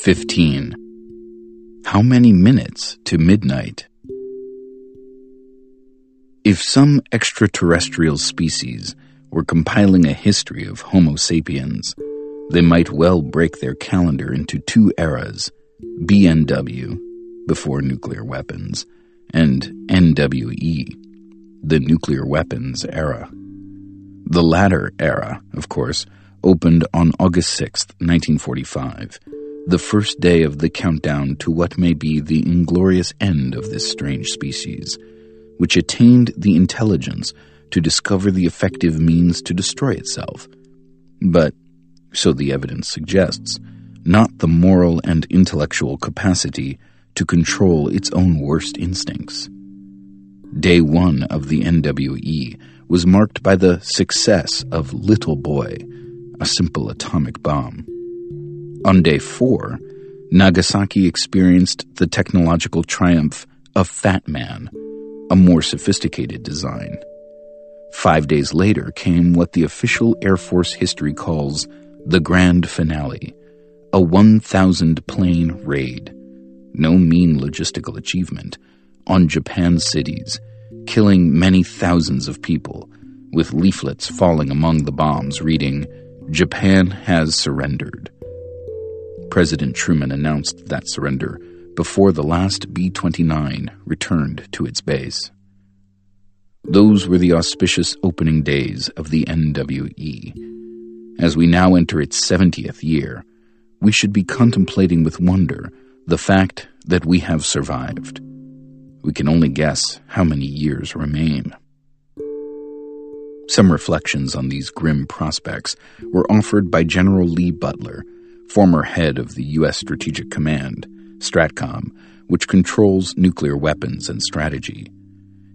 15. How many minutes to midnight? If some extraterrestrial species were compiling a history of Homo sapiens, they might well break their calendar into two eras BNW, before nuclear weapons, and NWE, the nuclear weapons era. The latter era, of course, opened on August 6, 1945 the first day of the countdown to what may be the inglorious end of this strange species, which attained the intelligence to discover the effective means to destroy itself. But, so the evidence suggests, not the moral and intellectual capacity to control its own worst instincts. Day one of the NWE was marked by the success of Little Boy, a simple atomic bomb. On day four, Nagasaki experienced the technological triumph of Fat Man, a more sophisticated design. Five days later came what the official Air Force history calls the grand finale, a 1,000 plane raid. No mean logistical achievement on Japan's cities, killing many thousands of people, with leaflets falling among the bombs reading, Japan has surrendered. President Truman announced that surrender before the last B 29 returned to its base. Those were the auspicious opening days of the NWE. As we now enter its 70th year, we should be contemplating with wonder the fact that we have survived. We can only guess how many years remain. Some reflections on these grim prospects were offered by General Lee Butler former head of the U.S. Strategic Command, STRATCOM, which controls nuclear weapons and strategy.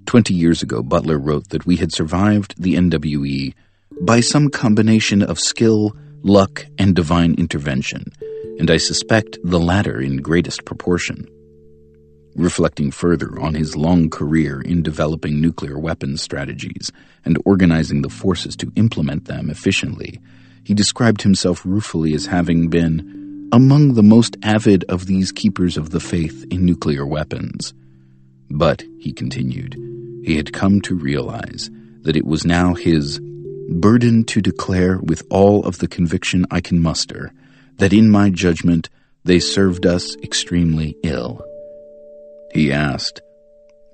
Twenty years ago, Butler wrote that we had survived the NWE by some combination of skill, luck, and divine intervention, and I suspect the latter in greatest proportion. Reflecting further on his long career in developing nuclear weapons strategies and organizing the forces to implement them efficiently, he described himself ruefully as having been among the most avid of these keepers of the faith in nuclear weapons. But, he continued, he had come to realize that it was now his burden to declare with all of the conviction I can muster that in my judgment they served us extremely ill. He asked,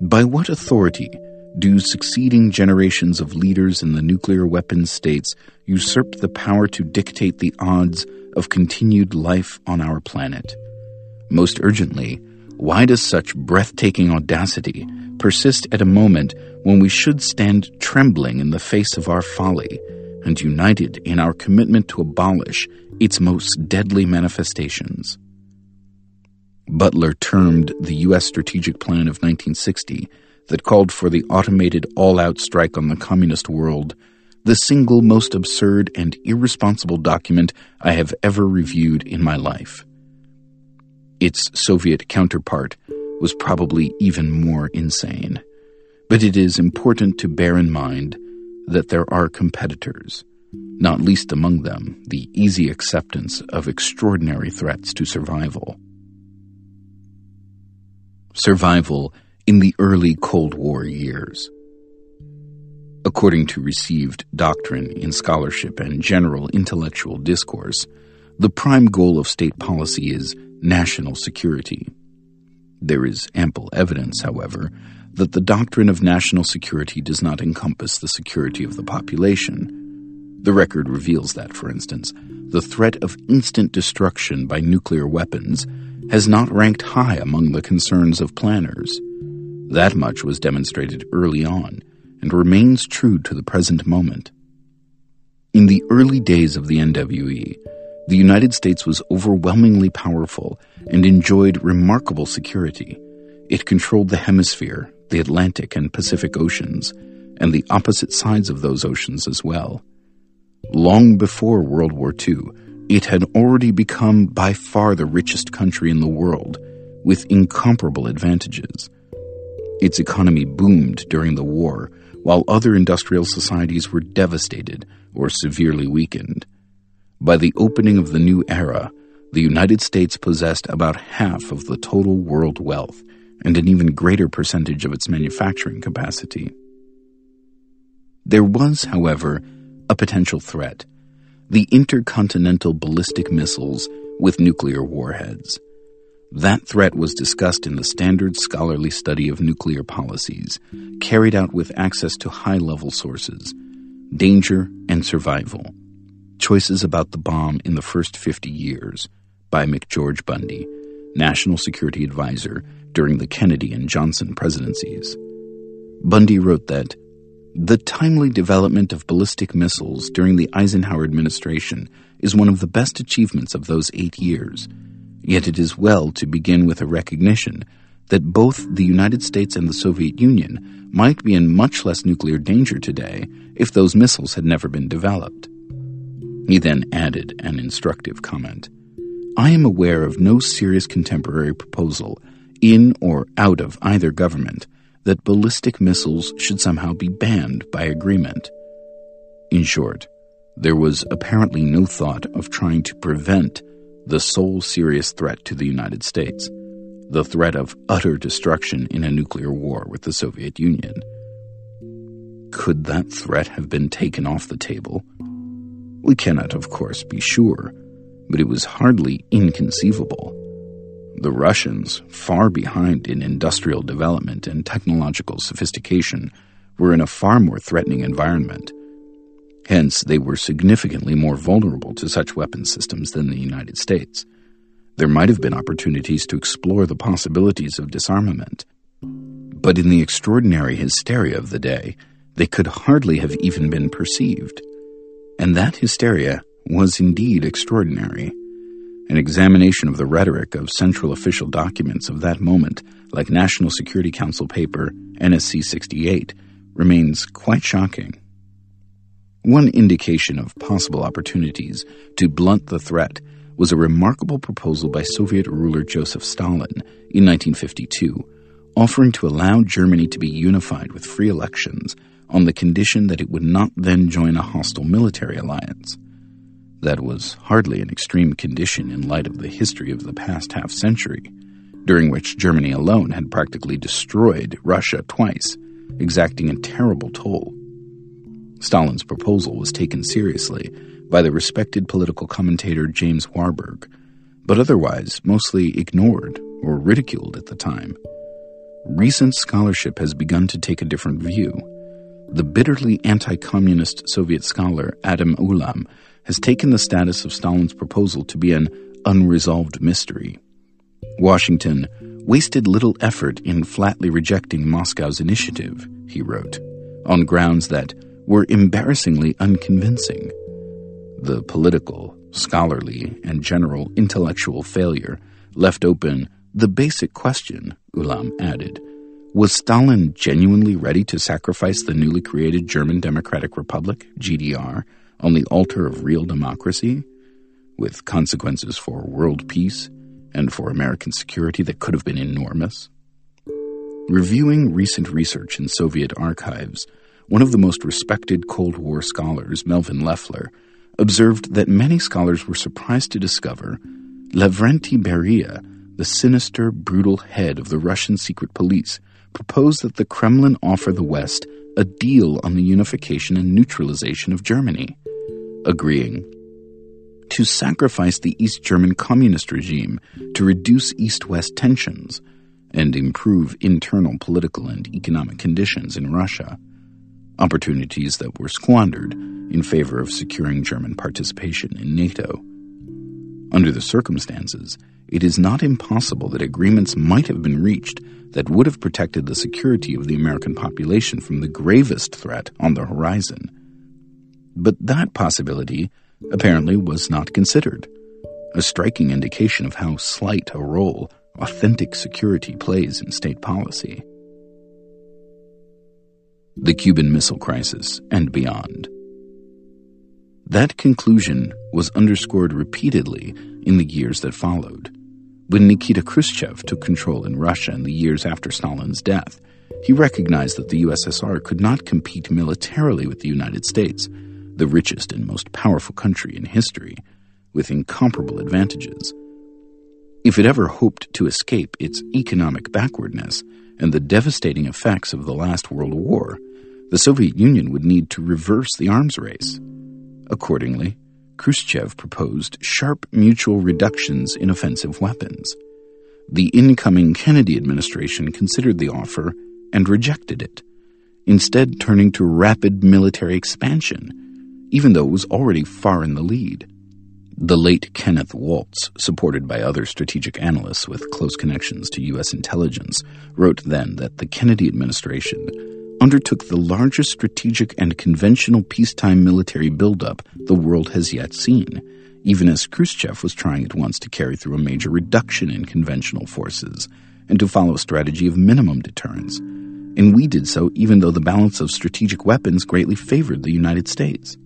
By what authority do succeeding generations of leaders in the nuclear weapons states usurp the power to dictate the odds of continued life on our planet. Most urgently, why does such breathtaking audacity persist at a moment when we should stand trembling in the face of our folly and united in our commitment to abolish its most deadly manifestations? Butler termed the U.S. Strategic Plan of 1960 that called for the automated all out strike on the communist world the single most absurd and irresponsible document I have ever reviewed in my life. Its Soviet counterpart was probably even more insane. But it is important to bear in mind that there are competitors, not least among them the easy acceptance of extraordinary threats to survival. Survival in the early Cold War years. According to received doctrine in scholarship and general intellectual discourse, the prime goal of state policy is national security. There is ample evidence, however, that the doctrine of national security does not encompass the security of the population. The record reveals that, for instance, the threat of instant destruction by nuclear weapons has not ranked high among the concerns of planners. That much was demonstrated early on and remains true to the present moment. In the early days of the NWE, the United States was overwhelmingly powerful and enjoyed remarkable security. It controlled the hemisphere, the Atlantic and Pacific Oceans, and the opposite sides of those oceans as well. Long before World War II, it had already become by far the richest country in the world, with incomparable advantages. Its economy boomed during the war, while other industrial societies were devastated or severely weakened. By the opening of the new era, the United States possessed about half of the total world wealth and an even greater percentage of its manufacturing capacity. There was, however, a potential threat the intercontinental ballistic missiles with nuclear warheads. That threat was discussed in the standard scholarly study of nuclear policies, carried out with access to high level sources, danger and survival. Choices about the bomb in the first 50 years by McGeorge Bundy, National Security Advisor during the Kennedy and Johnson presidencies. Bundy wrote that the timely development of ballistic missiles during the Eisenhower administration is one of the best achievements of those eight years. Yet it is well to begin with a recognition that both the United States and the Soviet Union might be in much less nuclear danger today if those missiles had never been developed. He then added an instructive comment I am aware of no serious contemporary proposal, in or out of either government, that ballistic missiles should somehow be banned by agreement. In short, there was apparently no thought of trying to prevent the sole serious threat to the United States, the threat of utter destruction in a nuclear war with the Soviet Union. Could that threat have been taken off the table? We cannot, of course, be sure, but it was hardly inconceivable. The Russians, far behind in industrial development and technological sophistication, were in a far more threatening environment. Hence, they were significantly more vulnerable to such weapon systems than the United States. There might have been opportunities to explore the possibilities of disarmament. But in the extraordinary hysteria of the day, they could hardly have even been perceived. And that hysteria was indeed extraordinary. An examination of the rhetoric of central official documents of that moment, like National Security Council paper NSC 68, remains quite shocking. One indication of possible opportunities to blunt the threat was a remarkable proposal by Soviet ruler Joseph Stalin in 1952, offering to allow Germany to be unified with free elections on the condition that it would not then join a hostile military alliance. That was hardly an extreme condition in light of the history of the past half century, during which Germany alone had practically destroyed Russia twice, exacting a terrible toll. Stalin's proposal was taken seriously by the respected political commentator James Warburg, but otherwise mostly ignored or ridiculed at the time. Recent scholarship has begun to take a different view. The bitterly anti communist Soviet scholar Adam Ulam has taken the status of Stalin's proposal to be an unresolved mystery. Washington wasted little effort in flatly rejecting Moscow's initiative, he wrote, on grounds that were embarrassingly unconvincing. The political, scholarly, and general intellectual failure left open the basic question, Ulam added. Was Stalin genuinely ready to sacrifice the newly created German Democratic Republic, GDR, on the altar of real democracy, with consequences for world peace and for American security that could have been enormous. Reviewing recent research in Soviet archives, one of the most respected Cold War scholars, Melvin Leffler, observed that many scholars were surprised to discover Lavrenti Beria, the sinister, brutal head of the Russian secret police, proposed that the Kremlin offer the West a deal on the unification and neutralization of Germany agreeing to sacrifice the East German communist regime to reduce East West tensions and improve internal political and economic conditions in Russia, opportunities that were squandered in favor of securing German participation in NATO. Under the circumstances, it is not impossible that agreements might have been reached that would have protected the security of the American population from the gravest threat on the horizon but that possibility apparently was not considered, a striking indication of how slight a role authentic security plays in state policy. The Cuban Missile Crisis and beyond. That conclusion was underscored repeatedly in the years that followed. When Nikita Khrushchev took control in Russia in the years after Stalin's death, he recognized that the USSR could not compete militarily with the United States the richest and most powerful country in history, with incomparable advantages. If it ever hoped to escape its economic backwardness and the devastating effects of the last World War, the Soviet Union would need to reverse the arms race. Accordingly, Khrushchev proposed sharp mutual reductions in offensive weapons. The incoming Kennedy administration considered the offer and rejected it, instead, turning to rapid military expansion, even though it was already far in the lead. The late Kenneth Waltz, supported by other strategic analysts with close connections to U.S. intelligence, wrote then that the Kennedy administration undertook the largest strategic and conventional peacetime military buildup the world has yet seen, even as Khrushchev was trying at once to carry through a major reduction in conventional forces and to follow a strategy of minimum deterrence. And we did so even though the balance of strategic weapons greatly favored the United States.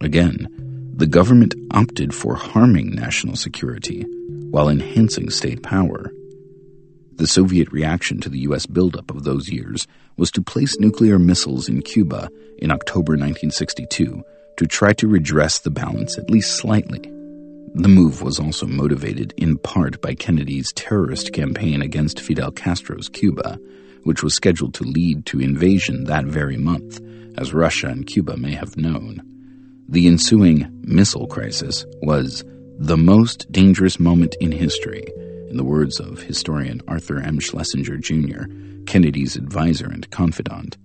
Again, the government opted for harming national security while enhancing state power. The Soviet reaction to the U.S. buildup of those years was to place nuclear missiles in Cuba in October 1962 to try to redress the balance at least slightly. The move was also motivated in part by Kennedy's terrorist campaign against Fidel Castro's Cuba, which was scheduled to lead to invasion that very month, as Russia and Cuba may have known. The ensuing missile crisis was the most dangerous moment in history, in the words of historian Arthur M. Schlesinger Jr., Kennedy's advisor and confidant.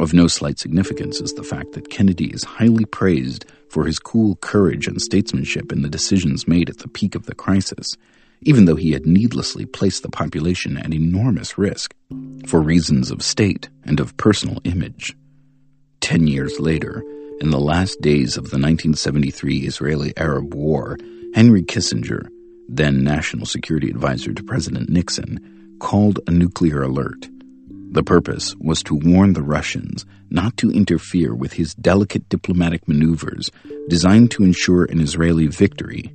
Of no slight significance is the fact that Kennedy is highly praised for his cool courage and statesmanship in the decisions made at the peak of the crisis, even though he had needlessly placed the population at enormous risk for reasons of state and of personal image. Ten years later, in the last days of the 1973 Israeli Arab War, Henry Kissinger, then National Security Advisor to President Nixon, called a nuclear alert. The purpose was to warn the Russians not to interfere with his delicate diplomatic maneuvers designed to ensure an Israeli victory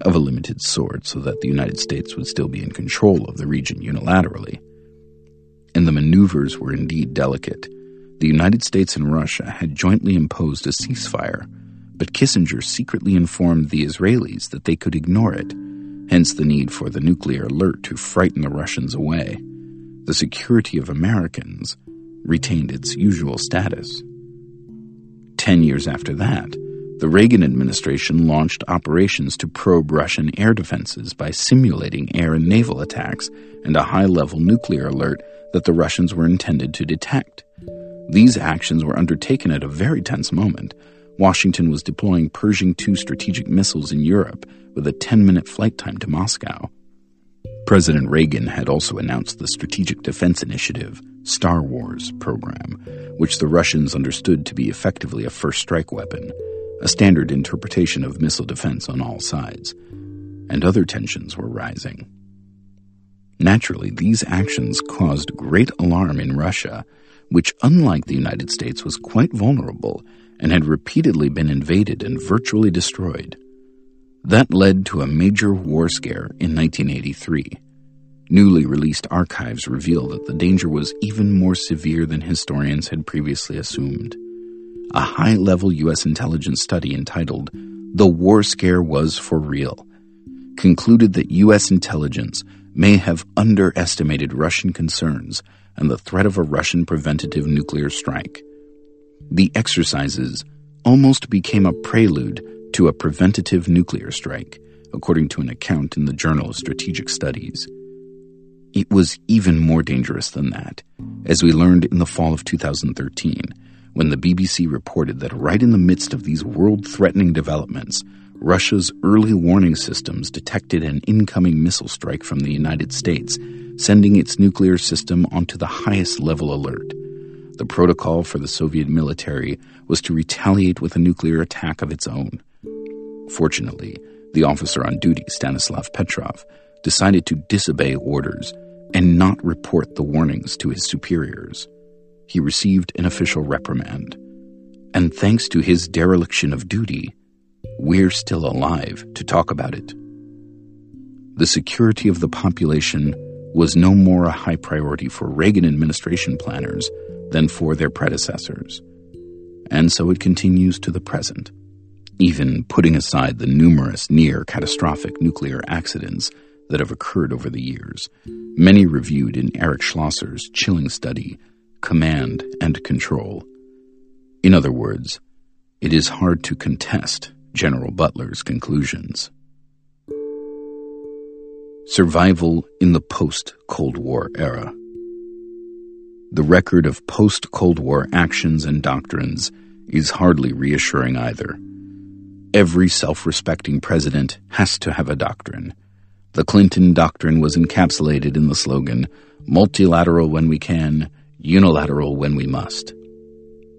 of a limited sort so that the United States would still be in control of the region unilaterally. And the maneuvers were indeed delicate the United States and Russia had jointly imposed a ceasefire, but Kissinger secretly informed the Israelis that they could ignore it, hence the need for the nuclear alert to frighten the Russians away. The security of Americans retained its usual status. Ten years after that, the Reagan administration launched operations to probe Russian air defenses by simulating air and naval attacks and a high level nuclear alert that the Russians were intended to detect. These actions were undertaken at a very tense moment. Washington was deploying Pershing II strategic missiles in Europe with a 10 minute flight time to Moscow. President Reagan had also announced the Strategic Defense Initiative, Star Wars program, which the Russians understood to be effectively a first strike weapon, a standard interpretation of missile defense on all sides. And other tensions were rising. Naturally, these actions caused great alarm in Russia which, unlike the United States, was quite vulnerable and had repeatedly been invaded and virtually destroyed. That led to a major war scare in 1983. Newly released archives reveal that the danger was even more severe than historians had previously assumed. A high level U.S. intelligence study entitled The War Scare Was for Real concluded that U.S. intelligence may have underestimated Russian concerns and the threat of a Russian preventative nuclear strike. The exercises almost became a prelude to a preventative nuclear strike, according to an account in the Journal of Strategic Studies. It was even more dangerous than that, as we learned in the fall of 2013, when the BBC reported that right in the midst of these world threatening developments, Russia's early warning systems detected an incoming missile strike from the United States sending its nuclear system onto the highest level alert. The protocol for the Soviet military was to retaliate with a nuclear attack of its own. Fortunately, the officer on duty, Stanislav Petrov, decided to disobey orders and not report the warnings to his superiors. He received an official reprimand. And thanks to his dereliction of duty, we're still alive to talk about it. The security of the population was no more a high priority for Reagan administration planners than for their predecessors. And so it continues to the present. even putting aside the numerous near catastrophic nuclear accidents that have occurred over the years, many reviewed in Eric Schlosser's chilling study, Command and Control. In other words, it is hard to contest General Butler's conclusions. Survival in the post Cold War era. The record of post Cold War actions and doctrines is hardly reassuring either. Every self respecting president has to have a doctrine. The Clinton doctrine was encapsulated in the slogan multilateral when we can, unilateral when we must.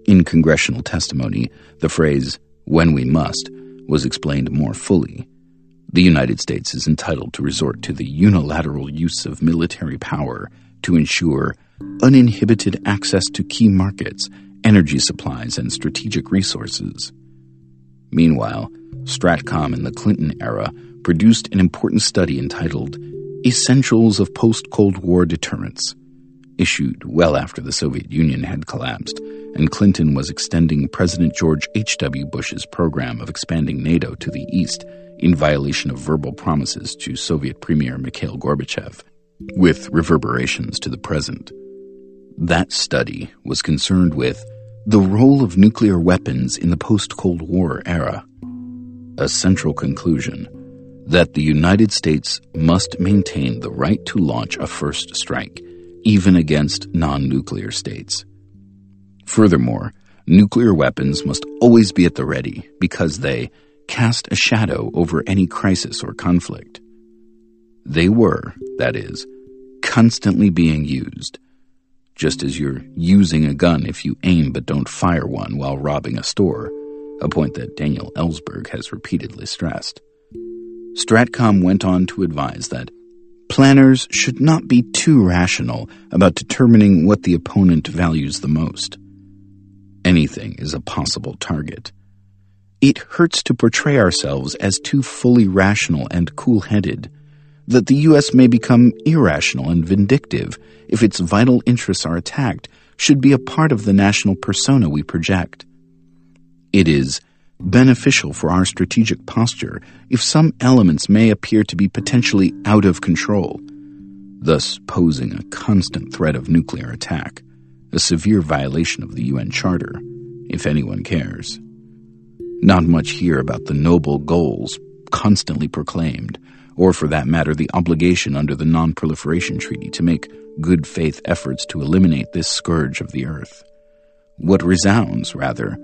In congressional testimony, the phrase when we must was explained more fully. The United States is entitled to resort to the unilateral use of military power to ensure uninhibited access to key markets, energy supplies, and strategic resources. Meanwhile, Stratcom in the Clinton era produced an important study entitled Essentials of Post Cold War Deterrence, issued well after the Soviet Union had collapsed and Clinton was extending President George H.W. Bush's program of expanding NATO to the east in violation of verbal promises to Soviet Premier Mikhail Gorbachev, with reverberations to the present. That study was concerned with the role of nuclear weapons in the post Cold War era. A central conclusion that the United States must maintain the right to launch a first strike, even against non nuclear states. Furthermore, nuclear weapons must always be at the ready because they cast a shadow over any crisis or conflict. They were, that is, constantly being used just as you're using a gun if you aim but don't fire one while robbing a store, a point that Daniel Ellsberg has repeatedly stressed. Stratcom went on to advise that planners should not be too rational about determining what the opponent values the most. Anything is a possible target. It hurts to portray ourselves as too fully rational and cool headed that the U.S. may become irrational and vindictive if its vital interests are attacked should be a part of the national persona we project. It is beneficial for our strategic posture if some elements may appear to be potentially out of control, thus posing a constant threat of nuclear attack, a severe violation of the UN Charter, if anyone cares. Not much here about the noble goals constantly proclaimed or for that matter, the obligation under the Non Proliferation Treaty to make good faith efforts to eliminate this scourge of the earth. What resounds, rather,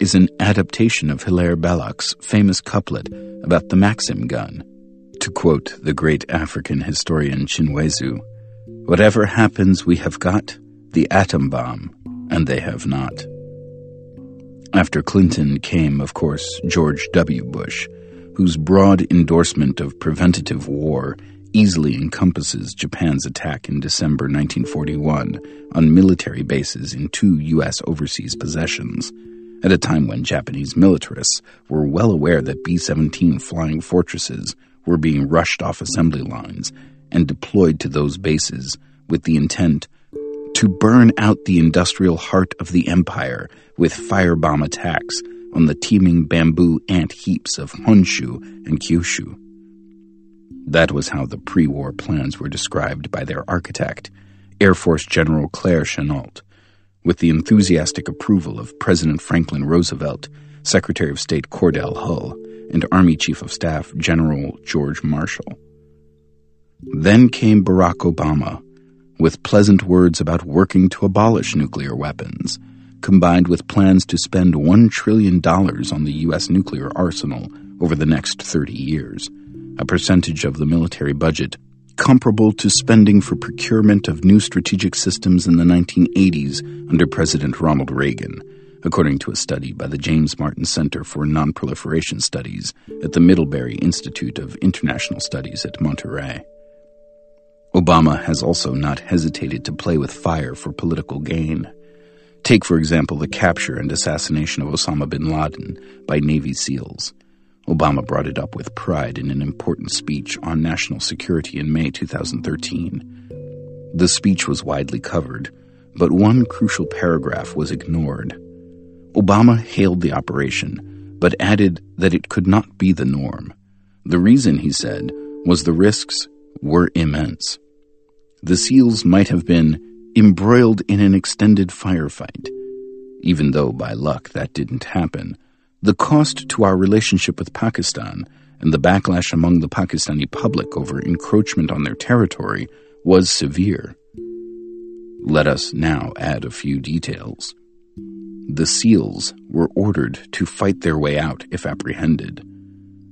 is an adaptation of Hilaire Belloc's famous couplet about the Maxim gun. To quote the great African historian Chinweizu, Whatever happens, we have got the atom bomb, and they have not. After Clinton came, of course, George W. Bush whose broad endorsement of preventative war easily encompasses Japan's attack in December 1941 on military bases in two U.S. overseas possessions, at a time when Japanese militarists were well aware that B 17 flying fortresses were being rushed off assembly lines and deployed to those bases with the intent to burn out the industrial heart of the empire with firebomb attacks on the teeming bamboo ant heaps of Honshu and Kyushu. That was how the pre war plans were described by their architect, Air Force General Claire Chennault, with the enthusiastic approval of President Franklin Roosevelt, Secretary of State Cordell Hull, and Army Chief of Staff General George Marshall. Then came Barack Obama, with pleasant words about working to abolish nuclear weapons combined with plans to spend $1 trillion on the U.S. nuclear arsenal over the next 30 years, a percentage of the military budget comparable to spending for procurement of new strategic systems in the 1980s under President Ronald Reagan, according to a study by the James Martin Center for Nonproliferation Studies at the Middlebury Institute of International Studies at Monterey. Obama has also not hesitated to play with fire for political gain. Take, for example, the capture and assassination of Osama bin Laden by Navy SEALs. Obama brought it up with pride in an important speech on national security in May 2013. The speech was widely covered, but one crucial paragraph was ignored. Obama hailed the operation, but added that it could not be the norm. The reason, he said, was the risks were immense. The SEALs might have been embroiled in an extended firefight. Even though, by luck, that didn't happen, the cost to our relationship with Pakistan and the backlash among the Pakistani public over encroachment on their territory was severe. Let us now add a few details. The SEALs were ordered to fight their way out if apprehended.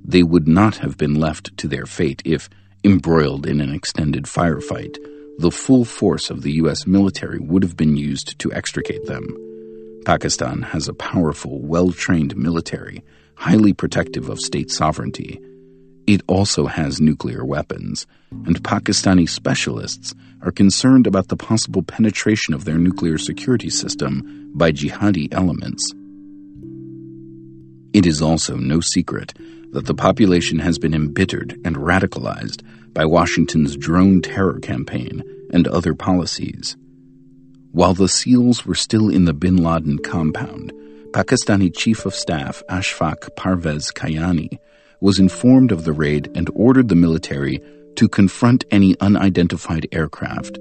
They would not have been left to their fate if, embroiled in an extended firefight, the full force of the U.S. military would have been used to extricate them. Pakistan has a powerful, well trained military, highly protective of state sovereignty. It also has nuclear weapons, and Pakistani specialists are concerned about the possible penetration of their nuclear security system by jihadi elements. It is also no secret that the population has been embittered and radicalized by Washington's drone terror campaign and other policies. While the SEALs were still in the bin Laden compound, Pakistani Chief of Staff Ashfaq Parvez Kayani was informed of the raid and ordered the military to confront any unidentified aircraft,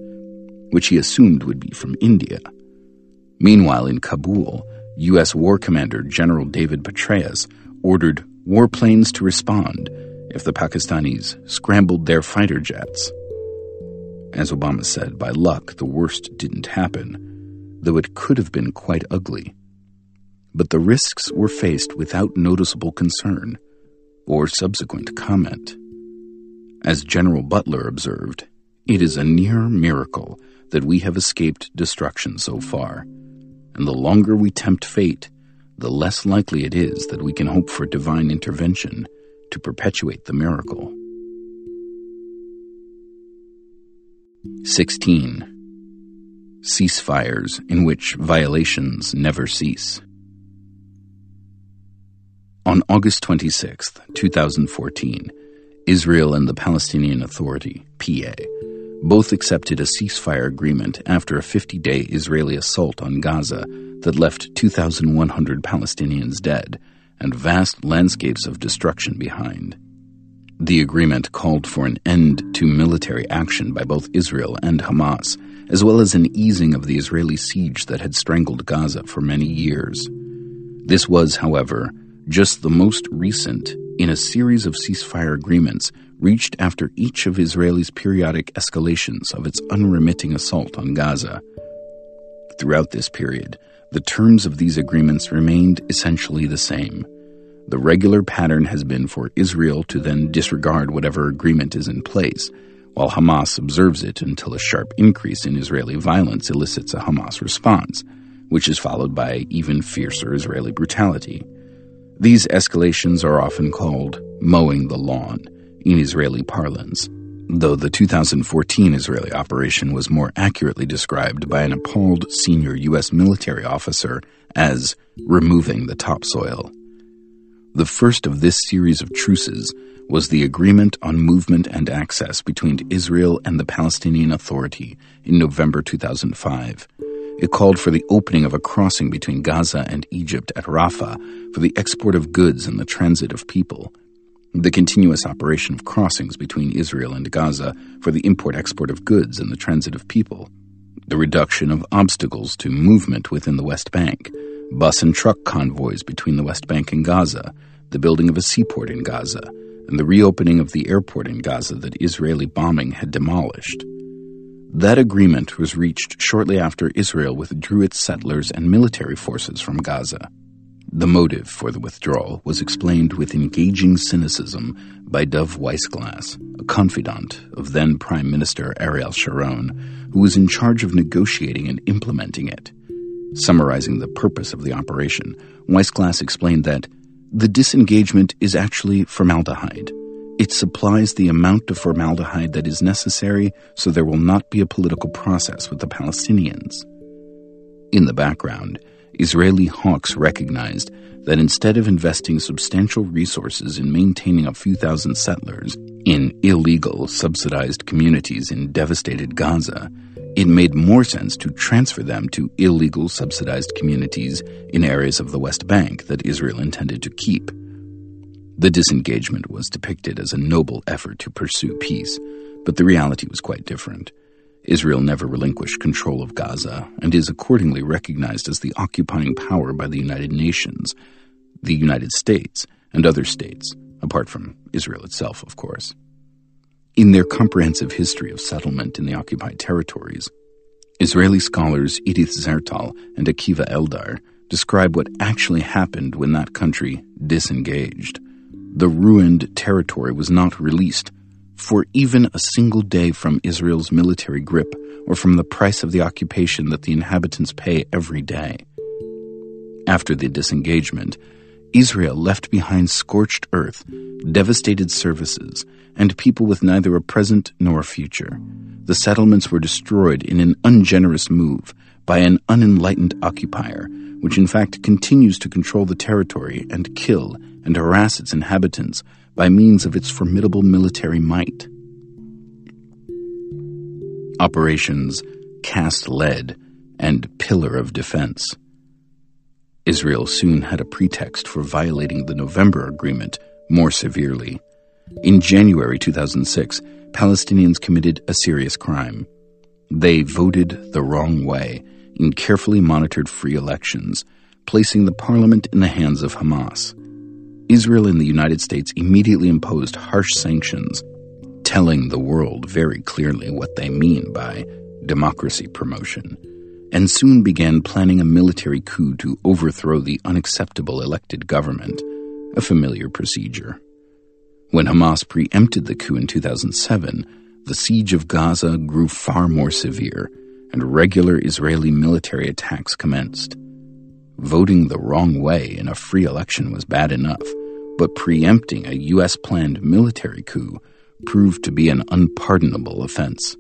which he assumed would be from India. Meanwhile, in Kabul, U.S. War Commander General David Petraeus ordered warplanes to respond if the Pakistanis scrambled their fighter jets. As Obama said, by luck, the worst didn't happen, though it could have been quite ugly. But the risks were faced without noticeable concern or subsequent comment. As General Butler observed, it is a near miracle that we have escaped destruction so far, and the longer we tempt fate, the less likely it is that we can hope for divine intervention to perpetuate the miracle. 16. Ceasefires in which violations never cease. On August 26, 2014, Israel and the Palestinian Authority, PA, both accepted a ceasefire agreement after a 50 day Israeli assault on Gaza that left 2,100 Palestinians dead and vast landscapes of destruction behind. The agreement called for an end to military action by both Israel and Hamas, as well as an easing of the Israeli siege that had strangled Gaza for many years. This was, however, just the most recent in a series of ceasefire agreements reached after each of Israel's periodic escalations of its unremitting assault on Gaza. Throughout this period, the terms of these agreements remained essentially the same. The regular pattern has been for Israel to then disregard whatever agreement is in place, while Hamas observes it until a sharp increase in Israeli violence elicits a Hamas response, which is followed by even fiercer Israeli brutality. These escalations are often called mowing the lawn in Israeli parlance, though the 2014 Israeli operation was more accurately described by an appalled senior U.S. military officer as removing the topsoil. The first of this series of truces was the Agreement on Movement and Access between Israel and the Palestinian Authority in November 2005. It called for the opening of a crossing between Gaza and Egypt at Rafah for the export of goods and the transit of people, the continuous operation of crossings between Israel and Gaza for the import export of goods and the transit of people, the reduction of obstacles to movement within the West Bank, bus and truck convoys between the West Bank and Gaza, the building of a seaport in Gaza, and the reopening of the airport in Gaza that Israeli bombing had demolished. That agreement was reached shortly after Israel withdrew its settlers and military forces from Gaza. The motive for the withdrawal was explained with engaging cynicism by Dov Weissglass, a confidant of then Prime Minister Ariel Sharon, who was in charge of negotiating and implementing it. Summarizing the purpose of the operation, Weissglass explained that the disengagement is actually formaldehyde it supplies the amount of formaldehyde that is necessary so there will not be a political process with the Palestinians. In the background, Israeli hawks recognized that instead of investing substantial resources in maintaining a few thousand settlers in illegal, subsidized communities in devastated Gaza, it made more sense to transfer them to illegal subsidized communities in areas of the West Bank that Israel intended to keep. The disengagement was depicted as a noble effort to pursue peace, but the reality was quite different. Israel never relinquished control of Gaza and is accordingly recognized as the occupying power by the United Nations, the United States, and other states, apart from Israel itself, of course. In their comprehensive history of settlement in the occupied territories, Israeli scholars Edith Zertal and Akiva Eldar describe what actually happened when that country disengaged. The ruined territory was not released for even a single day from Israel's military grip or from the price of the occupation that the inhabitants pay every day. After the disengagement, Israel left behind scorched earth, devastated services, and people with neither a present nor a future. The settlements were destroyed in an ungenerous move by an unenlightened occupier, which in fact continues to control the territory and kill and harass its inhabitants by means of its formidable military might. Operations Cast Lead and Pillar of Defense. Israel soon had a pretext for violating the November Agreement more severely. In January 2006, Palestinians committed a serious crime. They voted the wrong way in carefully monitored free elections, placing the parliament in the hands of Hamas. Israel and the United States immediately imposed harsh sanctions, telling the world very clearly what they mean by democracy promotion, and soon began planning a military coup to overthrow the unacceptable elected government, a familiar procedure. When Hamas preempted the coup in 2007, the siege of Gaza grew far more severe, and regular Israeli military attacks commenced. Voting the wrong way in a free election was bad enough, but preempting a U.S. planned military coup proved to be an unpardonable offense.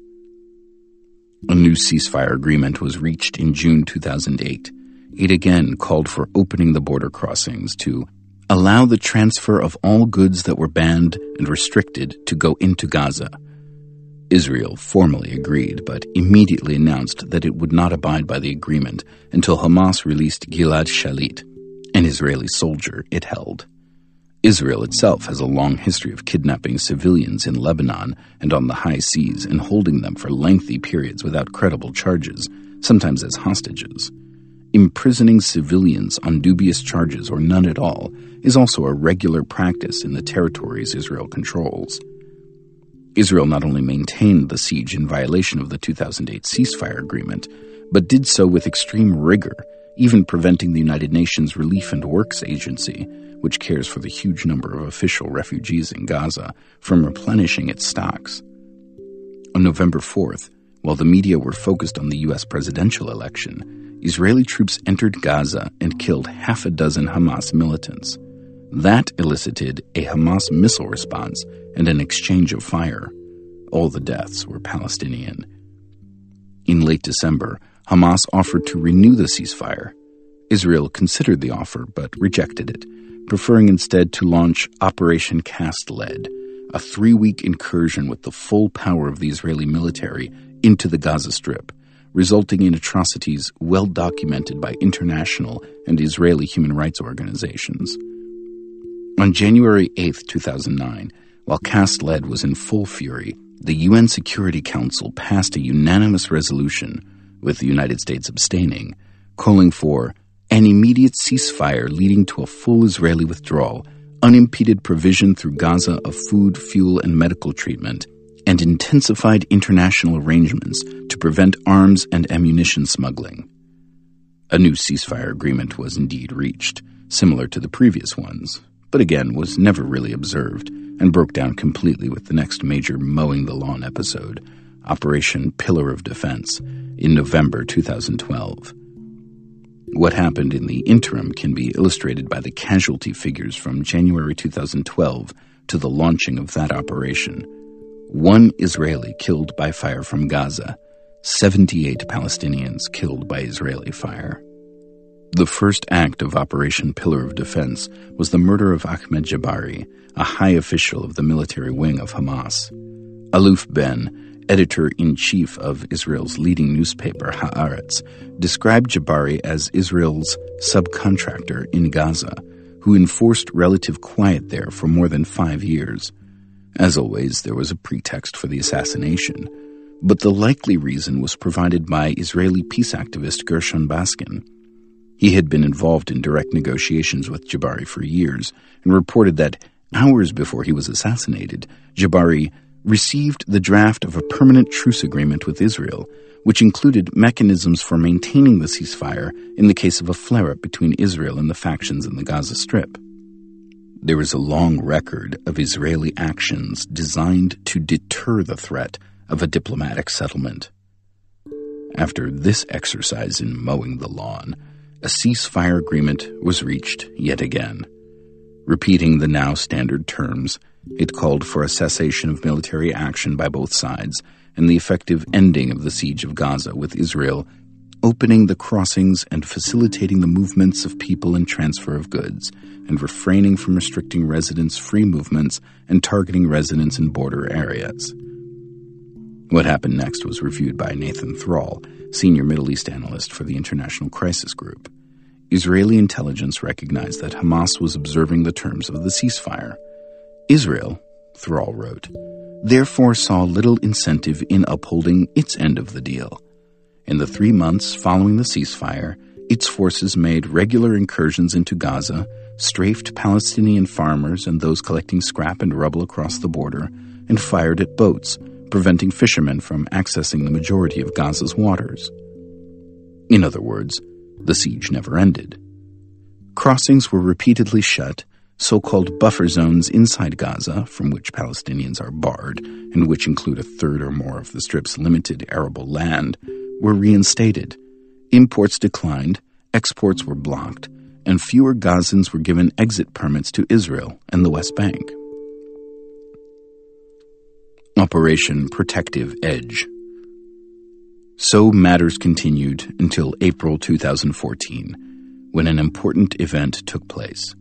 A new ceasefire agreement was reached in June 2008. It again called for opening the border crossings to allow the transfer of all goods that were banned and restricted to go into Gaza Israel formally agreed, but immediately announced that it would not abide by the agreement until Hamas released Gilad Shalit, an Israeli soldier it held. Israel itself has a long history of kidnapping civilians in Lebanon and on the high seas and holding them for lengthy periods without credible charges, sometimes as hostages. Imprisoning civilians on dubious charges or none at all is also a regular practice in the territories Israel controls. Israel not only maintained the siege in violation of the 2008 ceasefire agreement, but did so with extreme rigor, even preventing the United Nations Relief and Works Agency, which cares for the huge number of official refugees in Gaza, from replenishing its stocks. On November 4th, while the media were focused on the U.S. presidential election, Israeli troops entered Gaza and killed half a dozen Hamas militants. That elicited a Hamas missile response and an exchange of fire. All the deaths were Palestinian. In late December, Hamas offered to renew the ceasefire. Israel considered the offer but rejected it, preferring instead to launch Operation Cast Lead, a three week incursion with the full power of the Israeli military into the Gaza Strip, resulting in atrocities well documented by international and Israeli human rights organizations. On January 8, 2009, while Cast Lead was in full fury, the UN Security Council passed a unanimous resolution, with the United States abstaining, calling for an immediate ceasefire leading to a full Israeli withdrawal, unimpeded provision through Gaza of food, fuel, and medical treatment, and intensified international arrangements to prevent arms and ammunition smuggling. A new ceasefire agreement was indeed reached, similar to the previous ones, but again was never really observed and broke down completely with the next major mowing the lawn episode, Operation Pillar of Defense, in November 2012. What happened in the interim can be illustrated by the casualty figures from January 2012 to the launching of that operation. One Israeli killed by fire from Gaza, 78 Palestinians killed by Israeli fire. The first act of Operation Pillar of Defense was the murder of Ahmed Jabari, a high official of the military wing of Hamas. Aluf Ben, editor in chief of Israel's leading newspaper, Haaretz, described Jabari as Israel's subcontractor in Gaza, who enforced relative quiet there for more than five years. As always, there was a pretext for the assassination, but the likely reason was provided by Israeli peace activist Gershon Baskin. He had been involved in direct negotiations with Jabari for years and reported that hours before he was assassinated, Jabari received the draft of a permanent truce agreement with Israel, which included mechanisms for maintaining the ceasefire in the case of a flare up between Israel and the factions in the Gaza Strip. There is a long record of Israeli actions designed to deter the threat of a diplomatic settlement. After this exercise in mowing the lawn, a ceasefire agreement was reached yet again. Repeating the now standard terms, it called for a cessation of military action by both sides and the effective ending of the siege of Gaza, with Israel opening the crossings and facilitating the movements of people and transfer of goods, and refraining from restricting residents' free movements and targeting residents in border areas. What happened next was reviewed by Nathan Thrall, senior Middle East analyst for the International Crisis Group. Israeli intelligence recognized that Hamas was observing the terms of the ceasefire. Israel, Thrall wrote, therefore saw little incentive in upholding its end of the deal. In the three months following the ceasefire, its forces made regular incursions into Gaza, strafed Palestinian farmers and those collecting scrap and rubble across the border, and fired at boats, preventing fishermen from accessing the majority of Gaza's waters. In other words, the siege never ended. Crossings were repeatedly shut, so called buffer zones inside Gaza, from which Palestinians are barred, and which include a third or more of the Strip's limited arable land, were reinstated. Imports declined, exports were blocked, and fewer Gazans were given exit permits to Israel and the West Bank. Operation Protective Edge. So matters continued until April 2014, when an important event took place.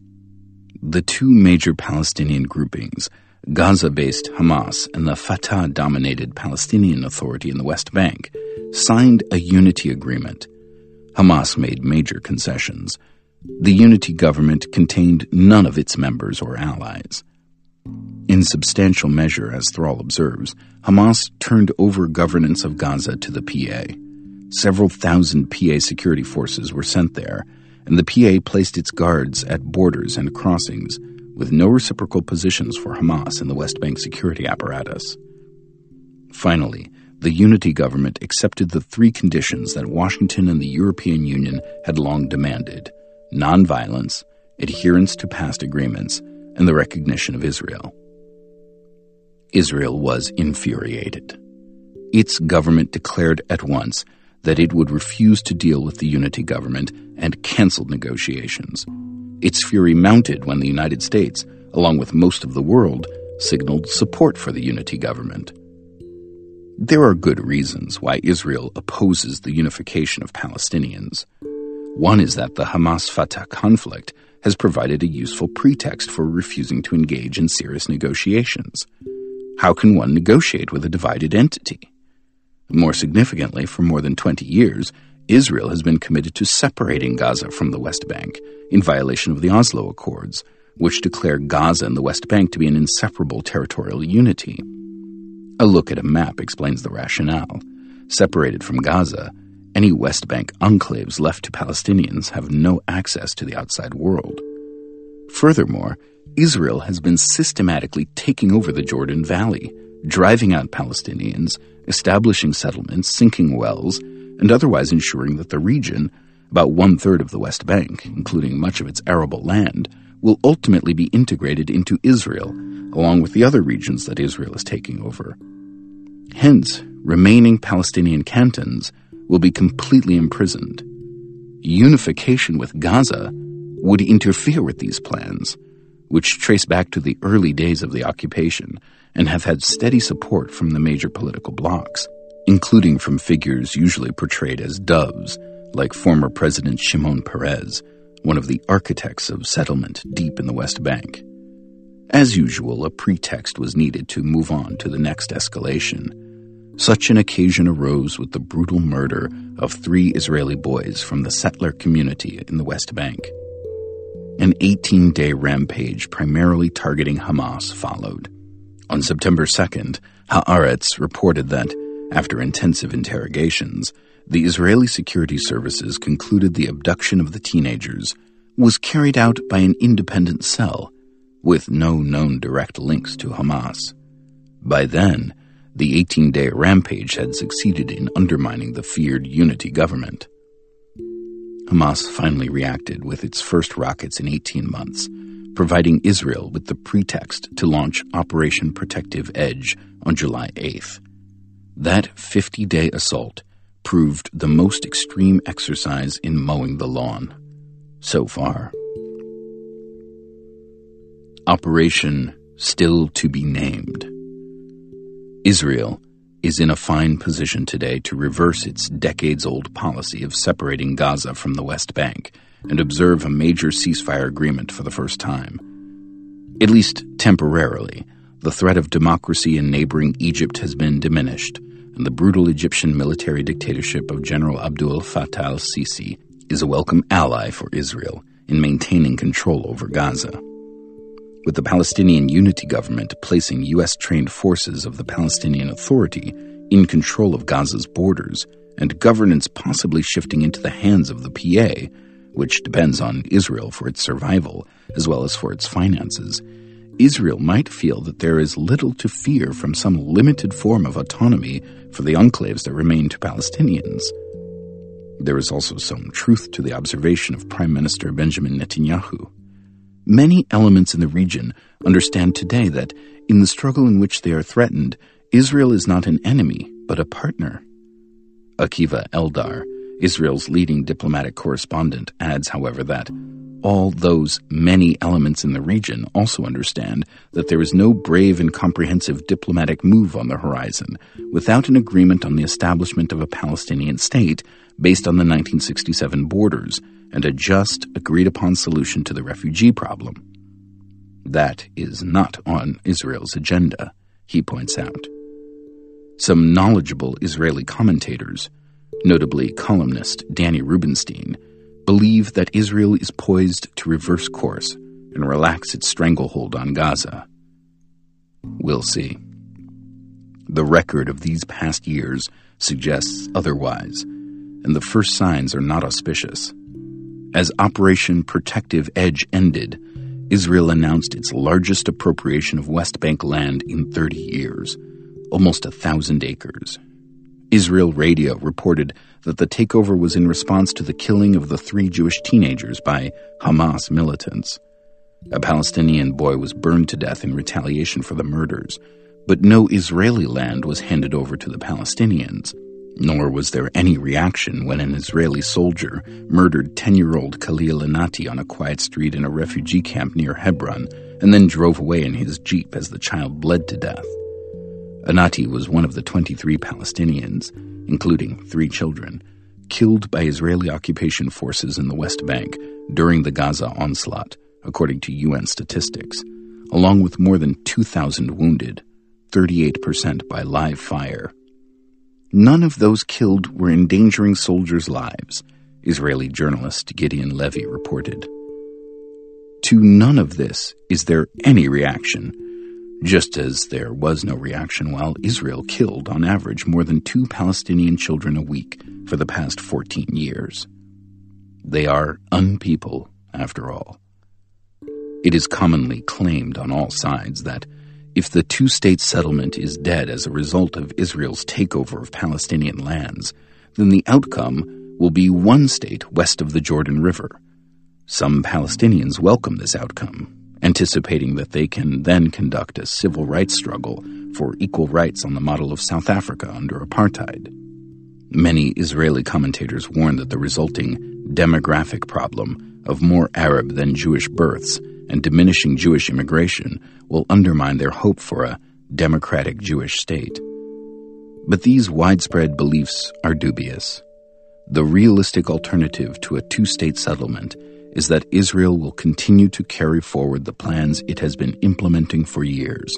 The two major Palestinian groupings, Gaza based Hamas and the Fatah dominated Palestinian Authority in the West Bank, signed a unity agreement. Hamas made major concessions. The unity government contained none of its members or allies. In substantial measure, as Thrall observes, Hamas turned over governance of Gaza to the PA. Several thousand PA security forces were sent there, and the PA placed its guards at borders and crossings, with no reciprocal positions for Hamas in the West Bank security apparatus. Finally, the unity government accepted the three conditions that Washington and the European Union had long demanded nonviolence, adherence to past agreements, and the recognition of Israel. Israel was infuriated. Its government declared at once that it would refuse to deal with the unity government and canceled negotiations. Its fury mounted when the United States, along with most of the world, signaled support for the unity government. There are good reasons why Israel opposes the unification of Palestinians. One is that the Hamas Fatah conflict has provided a useful pretext for refusing to engage in serious negotiations. How can one negotiate with a divided entity? More significantly, for more than 20 years, Israel has been committed to separating Gaza from the West Bank in violation of the Oslo Accords, which declare Gaza and the West Bank to be an inseparable territorial unity. A look at a map explains the rationale. Separated from Gaza, any West Bank enclaves left to Palestinians have no access to the outside world. Furthermore, Israel has been systematically taking over the Jordan Valley, driving out Palestinians, establishing settlements, sinking wells, and otherwise ensuring that the region, about one third of the West Bank, including much of its arable land, will ultimately be integrated into Israel, along with the other regions that Israel is taking over. Hence, remaining Palestinian cantons will be completely imprisoned. Unification with Gaza would interfere with these plans, which trace back to the early days of the occupation and have had steady support from the major political blocs, including from figures usually portrayed as doves, like former President Shimon Peres, one of the architects of settlement deep in the West Bank. As usual, a pretext was needed to move on to the next escalation Such an occasion arose with the brutal murder of three Israeli boys from the settler community in the West Bank. An 18 day rampage primarily targeting Hamas followed. On September 2nd, Haaretz reported that, after intensive interrogations, the Israeli security services concluded the abduction of the teenagers was carried out by an independent cell with no known direct links to Hamas. By then, the 18 day rampage had succeeded in undermining the feared unity government. Hamas finally reacted with its first rockets in 18 months, providing Israel with the pretext to launch Operation Protective Edge on July 8th. That 50 day assault proved the most extreme exercise in mowing the lawn so far. Operation Still to be Named. Israel is in a fine position today to reverse its decades old policy of separating Gaza from the West Bank and observe a major ceasefire agreement for the first time. At least temporarily, the threat of democracy in neighboring Egypt has been diminished, and the brutal Egyptian military dictatorship of General Abdul Fattah al Sisi is a welcome ally for Israel in maintaining control over Gaza with the Palestinian Unity Government placing U.S. trained forces of the Palestinian Authority in control of Gaza's borders, and governance possibly shifting into the hands of the PA, which depends on Israel for its survival as well as for its finances, Israel might feel that there is little to fear from some limited form of autonomy for the enclaves that remain to Palestinians. There is also some truth to the observation of Prime Minister Benjamin Netanyahu. Many elements in the region understand today that, in the struggle in which they are threatened, Israel is not an enemy, but a partner. Akiva Eldar, Israel's leading diplomatic correspondent, adds, however, that all those many elements in the region also understand that there is no brave and comprehensive diplomatic move on the horizon without an agreement on the establishment of a Palestinian state based on the 1967 borders and a just, agreed upon solution to the refugee problem. That is not on Israel's agenda, he points out. Some knowledgeable Israeli commentators, notably columnist Danny Rubinstein, believe that Israel is poised to reverse course and relax its stranglehold on Gaza. We'll see. The record of these past years suggests otherwise, and the first signs are not auspicious. As Operation Protective Edge ended, Israel announced its largest appropriation of West Bank land in 30 years, almost a thousand acres. Israel Radio reported that the takeover was in response to the killing of the three Jewish teenagers by Hamas militants. A Palestinian boy was burned to death in retaliation for the murders, but no Israeli land was handed over to the Palestinians. Nor was there any reaction when an Israeli soldier murdered 10 year old Khalil Anati on a quiet street in a refugee camp near Hebron and then drove away in his jeep as the child bled to death. Anati was one of the 23 Palestinians, including three children, killed by Israeli occupation forces in the West Bank during the Gaza onslaught, according to UN statistics, along with more than 2,000 wounded, 38% by live fire. None of those killed were endangering soldiers' lives, Israeli journalist Gideon Levy reported. To none of this is there any reaction, just as there was no reaction while Israel killed, on average, more than two Palestinian children a week for the past 14 years. They are unpeople, after all. It is commonly claimed on all sides that if the two state settlement is dead as a result of Israel's takeover of Palestinian lands, then the outcome will be one state west of the Jordan River. Some Palestinians welcome this outcome, anticipating that they can then conduct a civil rights struggle for equal rights on the model of South Africa under apartheid. Many Israeli commentators warn that the resulting demographic problem of more Arab than Jewish births and diminishing Jewish immigration will undermine their hope for a democratic Jewish state. But these widespread beliefs are dubious. The realistic alternative to a two state settlement is that Israel will continue to carry forward the plans it has been implementing for years,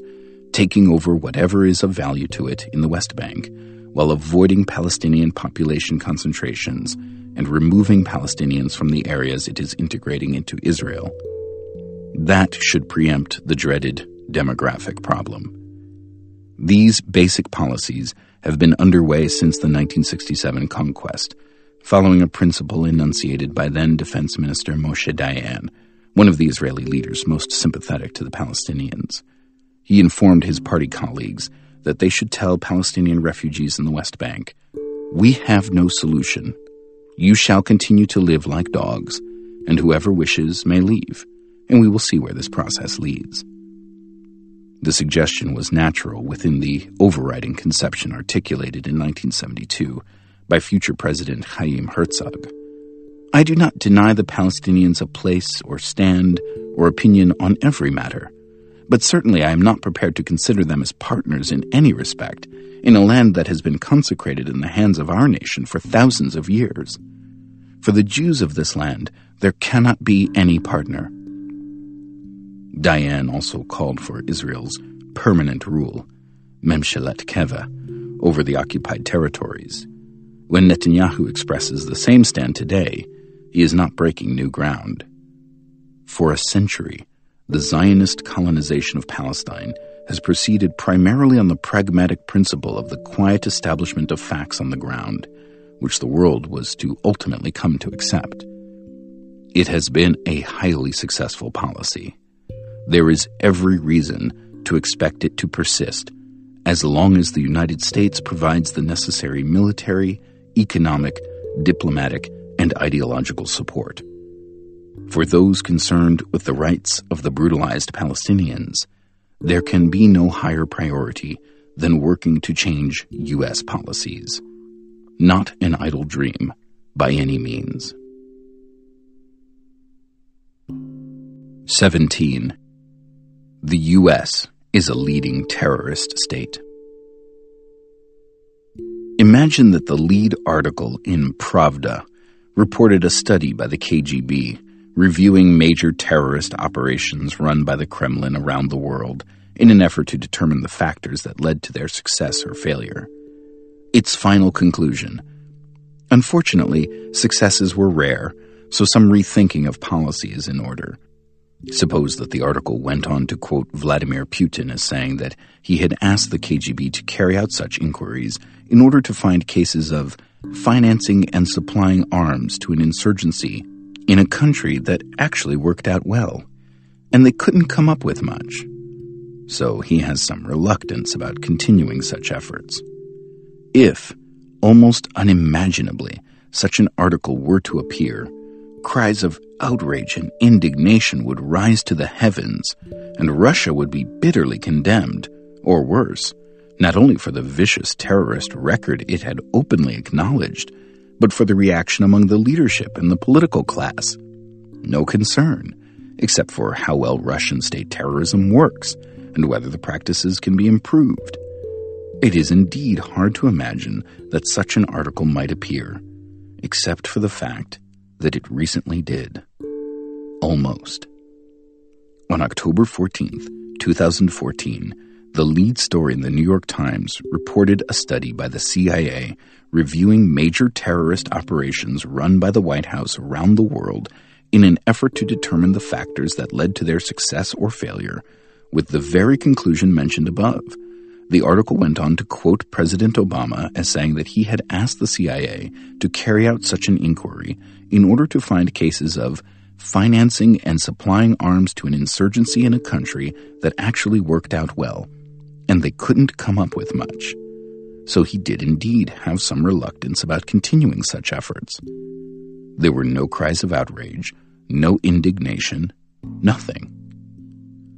taking over whatever is of value to it in the West Bank, while avoiding Palestinian population concentrations and removing Palestinians from the areas it is integrating into Israel. That should preempt the dreaded demographic problem. These basic policies have been underway since the 1967 conquest, following a principle enunciated by then Defense Minister Moshe Dayan, one of the Israeli leaders most sympathetic to the Palestinians. He informed his party colleagues that they should tell Palestinian refugees in the West Bank, We have no solution. You shall continue to live like dogs, and whoever wishes may leave, and we will see where this process leads. The suggestion was natural within the overriding conception articulated in 1972 by future President Chaim Herzog. I do not deny the Palestinians a place or stand or opinion on every matter, but certainly I am not prepared to consider them as partners in any respect in a land that has been consecrated in the hands of our nation for thousands of years. For the Jews of this land, there cannot be any partner. Dayan also called for Israel's permanent rule, Memshelet Keva, over the occupied territories. When Netanyahu expresses the same stand today, he is not breaking new ground. For a century, the Zionist colonization of Palestine has proceeded primarily on the pragmatic principle of the quiet establishment of facts on the ground, which the world was to ultimately come to accept. It has been a highly successful policy there is every reason to expect it to persist as long as the United States provides the necessary military, economic, diplomatic, and ideological support. For those concerned with the rights of the brutalized Palestinians, there can be no higher priority than working to change U.S. policies. Not an idle dream, by any means. 17 the U.S. is a leading terrorist state. Imagine that the lead article in Pravda reported a study by the KGB reviewing major terrorist operations run by the Kremlin around the world in an effort to determine the factors that led to their success or failure. Its final conclusion Unfortunately, successes were rare, so some rethinking of policy is in order. Suppose that the article went on to quote Vladimir Putin as saying that he had asked the KGB to carry out such inquiries in order to find cases of financing and supplying arms to an insurgency in a country that actually worked out well, and they couldn't come up with much. So he has some reluctance about continuing such efforts. If, almost unimaginably, such an article were to appear, cries of outrage and indignation would rise to the heavens, and Russia would be bitterly condemned, or worse, not only for the vicious terrorist record it had openly acknowledged, but for the reaction among the leadership and the political class. No concern, except for how well Russian state terrorism works and whether the practices can be improved. It is indeed hard to imagine that such an article might appear, except for the fact that it recently did. Almost. On October 14th, 2014, the lead story in the New York Times reported a study by the CIA reviewing major terrorist operations run by the White House around the world in an effort to determine the factors that led to their success or failure, with the very conclusion mentioned above. The article went on to quote President Obama as saying that he had asked the CIA to carry out such an inquiry in order to find cases of financing and supplying arms to an insurgency in a country that actually worked out well, and they couldn't come up with much. So he did indeed have some reluctance about continuing such efforts. There were no cries of outrage, no indignation, nothing.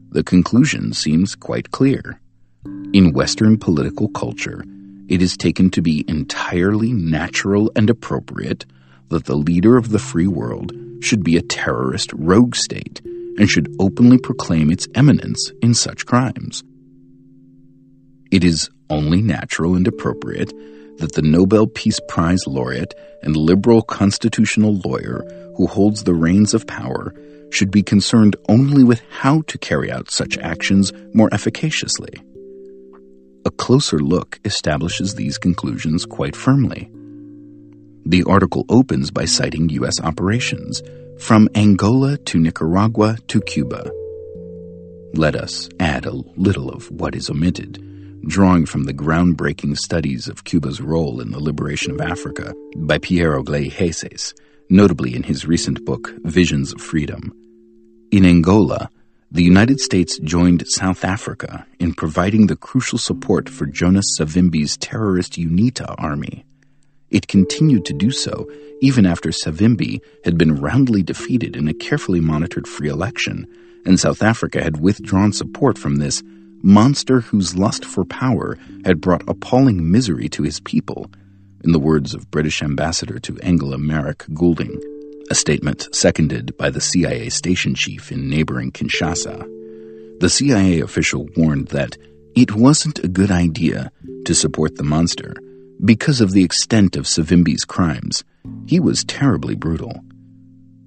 The conclusion seems quite clear. In Western political culture, it is taken to be entirely natural and appropriate that the leader of the free world should be a terrorist rogue state and should openly proclaim its eminence in such crimes. It is only natural and appropriate that the Nobel Peace Prize laureate and liberal constitutional lawyer who holds the reins of power should be concerned only with how to carry out such actions more efficaciously. A closer look establishes these conclusions quite firmly. The article opens by citing U.S. operations from Angola to Nicaragua to Cuba. Let us add a little of what is omitted, drawing from the groundbreaking studies of Cuba's role in the liberation of Africa by Piero Gleijeses, notably in his recent book Visions of Freedom. In Angola, the United States joined South Africa in providing the crucial support for Jonas Savimbi's terrorist UNITA army. It continued to do so even after Savimbi had been roundly defeated in a carefully monitored free election, and South Africa had withdrawn support from this monster whose lust for power had brought appalling misery to his people, in the words of British Ambassador to Angola Marrack Goulding a statement seconded by the CIA station chief in neighboring Kinshasa. The CIA official warned that it wasn't a good idea to support the monster because of the extent of Savimbi's crimes. He was terribly brutal.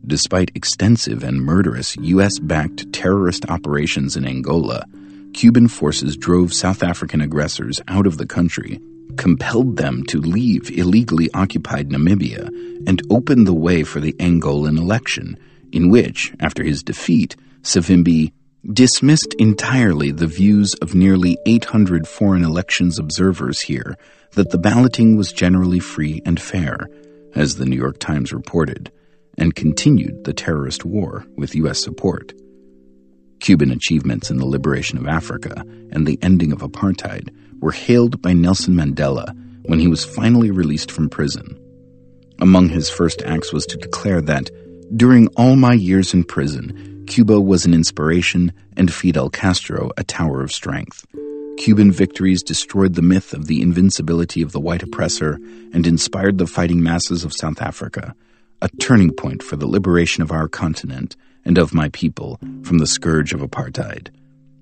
Despite extensive and murderous U.S. backed terrorist operations in Angola, Cuban forces drove South African aggressors out of the country compelled them to leave illegally occupied Namibia and opened the way for the Angolan election, in which, after his defeat, Savimbi dismissed entirely the views of nearly 800 foreign elections observers here that the balloting was generally free and fair, as the New York Times reported, and continued the terrorist war with U.S. support. Cuban achievements in the liberation of Africa and the ending of apartheid were hailed by Nelson Mandela when he was finally released from prison. Among his first acts was to declare that, during all my years in prison, Cuba was an inspiration and Fidel Castro a tower of strength. Cuban victories destroyed the myth of the invincibility of the white oppressor and inspired the fighting masses of South Africa, a turning point for the liberation of our continent and of my people from the scourge of apartheid.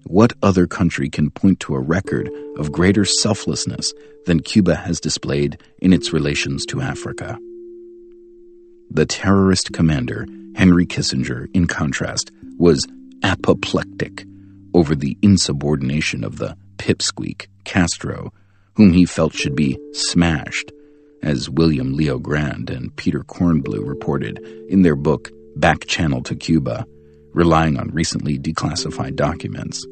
What other country can point to a record of greater selflessness than Cuba has displayed in its relations to Africa? The terrorist commander, Henry Kissinger, in contrast, was apoplectic over the insubordination of the pipsqueak, Castro, whom he felt should be smashed, as William LeoGrande and Peter Kornbluh reported in their book Back Channel to Cuba relying on recently declassified documents.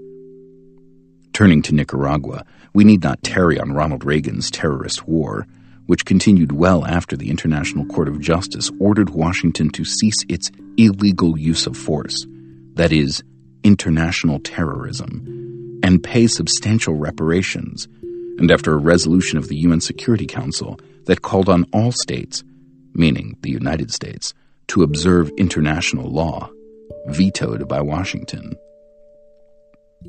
Turning to Nicaragua, we need not tarry on Ronald Reagan's terrorist war, which continued well after the International Court of Justice ordered Washington to cease its illegal use of force, that is, international terrorism, and pay substantial reparations, and after a resolution of the UN Security Council that called on all states, meaning the United States, to observe international law vetoed by Washington.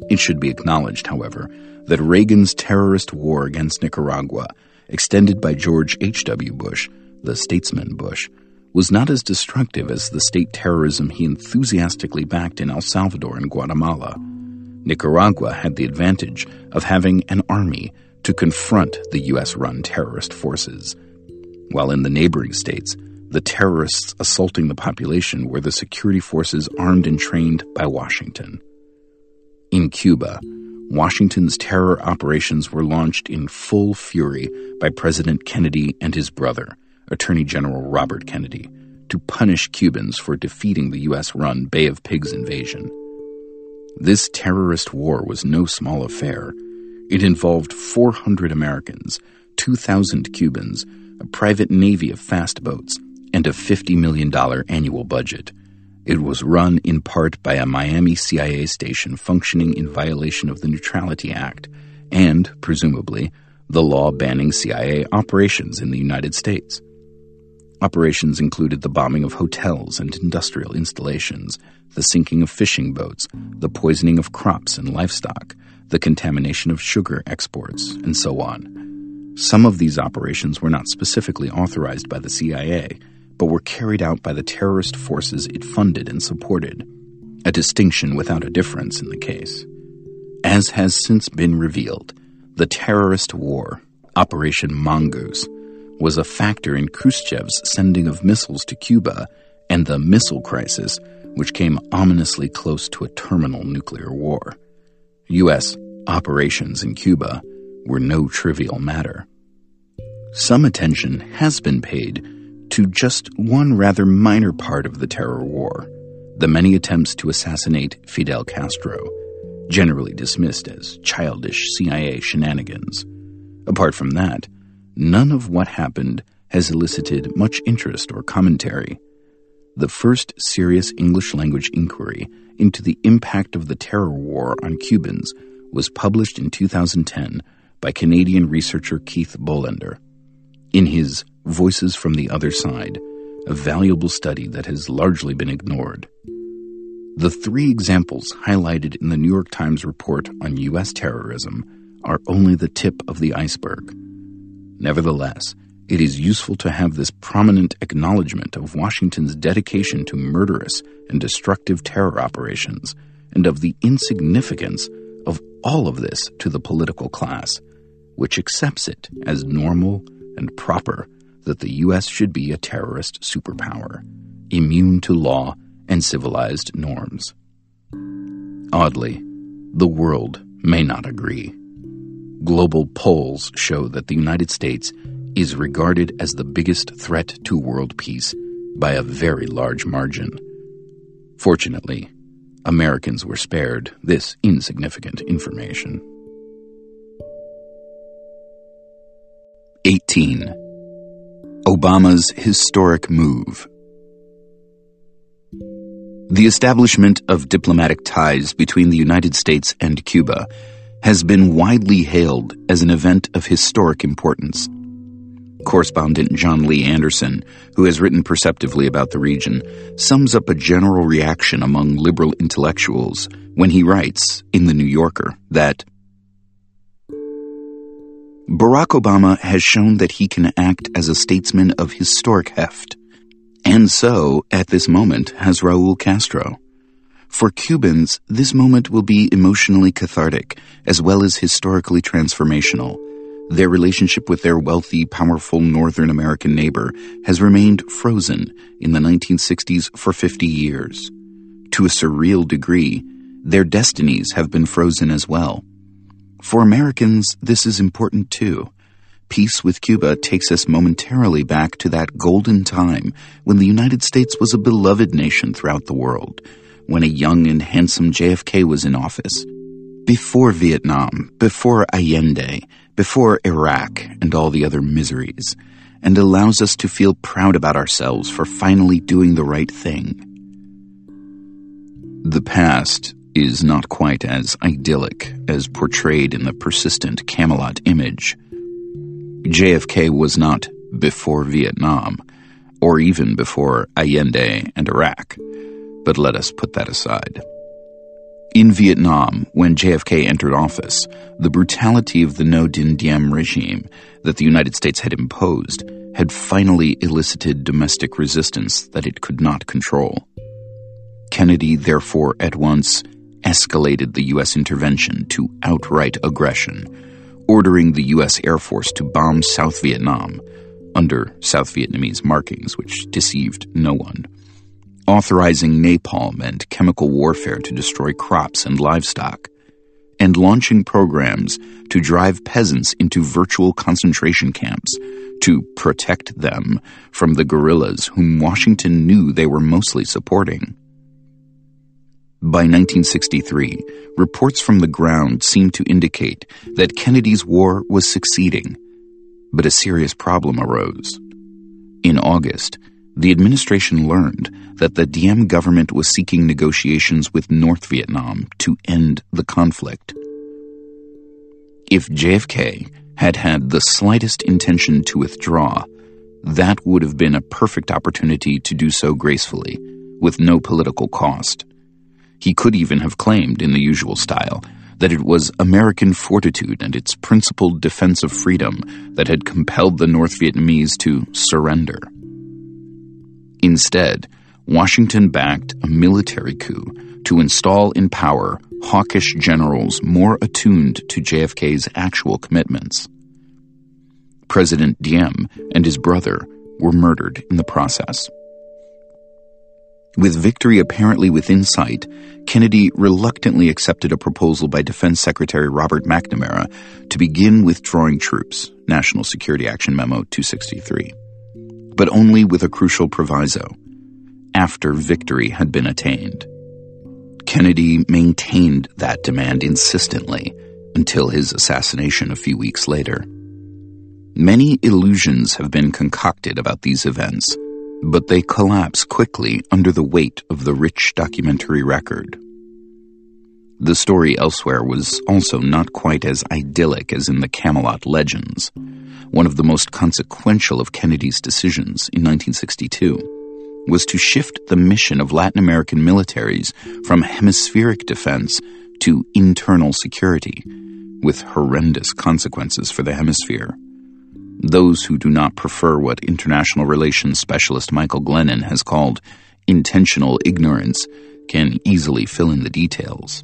It should be acknowledged, however, that Reagan's terrorist war against Nicaragua, extended by George H.W. Bush, the statesman Bush, was not as destructive as the state terrorism he enthusiastically backed in El Salvador and Guatemala. Nicaragua had the advantage of having an army to confront the U.S. run terrorist forces, while in the neighboring states, the terrorists assaulting the population were the security forces armed and trained by Washington. In Cuba, Washington's terror operations were launched in full fury by President Kennedy and his brother, Attorney General Robert Kennedy, to punish Cubans for defeating the U.S. run Bay of Pigs invasion. This terrorist war was no small affair. It involved 400 Americans, 2,000 Cubans, a private navy of fast boats, and a $50 million annual budget. It was run in part by a Miami CIA station functioning in violation of the Neutrality Act and, presumably, the law banning CIA operations in the United States. Operations included the bombing of hotels and industrial installations, the sinking of fishing boats, the poisoning of crops and livestock, the contamination of sugar exports, and so on. Some of these operations were not specifically authorized by the CIA, but were carried out by the terrorist forces it funded and supported, a distinction without a difference in the case. As has since been revealed, the terrorist war, Operation Mongoose, was a factor in Khrushchev's sending of missiles to Cuba and the missile crisis, which came ominously close to a terminal nuclear war. U.S. operations in Cuba were no trivial matter. Some attention has been paid to just one rather minor part of the terror war the many attempts to assassinate Fidel Castro, generally dismissed as childish CIA shenanigans. Apart from that, none of what happened has elicited much interest or commentary. The first serious English language inquiry into the impact of the terror war on Cubans was published in 2010 by Canadian researcher Keith Bolender. In his Voices from the Other Side, a valuable study that has largely been ignored. The three examples highlighted in the New York Times report on U.S. terrorism are only the tip of the iceberg. Nevertheless, it is useful to have this prominent acknowledgement of Washington's dedication to murderous and destructive terror operations and of the insignificance of all of this to the political class, which accepts it as normal and proper that the U.S. should be a terrorist superpower, immune to law and civilized norms. Oddly, the world may not agree. Global polls show that the United States is regarded as the biggest threat to world peace by a very large margin. Fortunately, Americans were spared this insignificant information. 18. Obama's historic move. The establishment of diplomatic ties between the United States and Cuba has been widely hailed as an event of historic importance. Correspondent Jon Lee Anderson, who has written perceptively about the region, sums up a general reaction among liberal intellectuals when he writes in The New Yorker that Barack Obama has shown that he can act as a statesman of historic heft. And so, at this moment, has Raul Castro. For Cubans, this moment will be emotionally cathartic, as well as historically transformational. Their relationship with their wealthy, powerful Northern American neighbor has remained frozen in the 1960s for 50 years. To a surreal degree, their destinies have been frozen as well. For Americans, this is important too. Peace with Cuba takes us momentarily back to that golden time when the United States was a beloved nation throughout the world, when a young and handsome JFK was in office. Before Vietnam, before Allende, before Iraq and all the other miseries, and allows us to feel proud about ourselves for finally doing the right thing. The past is not quite as idyllic as portrayed in the persistent Camelot image. JFK was not before Vietnam, or even before Allende and Iraq, but let us put that aside. In Vietnam, when JFK entered office, the brutality of the Ngo Dinh Diem regime that the United States had imposed had finally elicited domestic resistance that it could not control. Kennedy, therefore, at once escalated the U.S. intervention to outright aggression, ordering the U.S. Air Force to bomb South Vietnam under South Vietnamese markings, which deceived no one, authorizing napalm and chemical warfare to destroy crops and livestock, and launching programs to drive peasants into virtual concentration camps to protect them from the guerrillas whom Washington knew they were mostly supporting. By 1963, reports from the ground seemed to indicate that Kennedy's war was succeeding, but a serious problem arose. In August, the administration learned that the Diem government was seeking negotiations with North Vietnam to end the conflict. If JFK had had the slightest intention to withdraw, that would have been a perfect opportunity to do so gracefully, with no political cost. He could even have claimed, in the usual style, that it was American fortitude and its principled defense of freedom that had compelled the North Vietnamese to surrender. Instead, Washington backed a military coup to install in power hawkish generals more attuned to JFK's actual commitments. President Diem and his brother were murdered in the process. With victory apparently within sight, Kennedy reluctantly accepted a proposal by Defense Secretary Robert McNamara to begin withdrawing troops, National Security Action Memo 263, but only with a crucial proviso after victory had been attained. Kennedy maintained that demand insistently until his assassination a few weeks later. Many illusions have been concocted about these events but they collapse quickly under the weight of the rich documentary record. The story elsewhere was also not quite as idyllic as in the Camelot legends. One of the most consequential of Kennedy's decisions in 1962 was to shift the mission of Latin American militaries from hemispheric defense to internal security, with horrendous consequences for the hemisphere. Those who do not prefer what international relations specialist Michael Glennon has called intentional ignorance can easily fill in the details.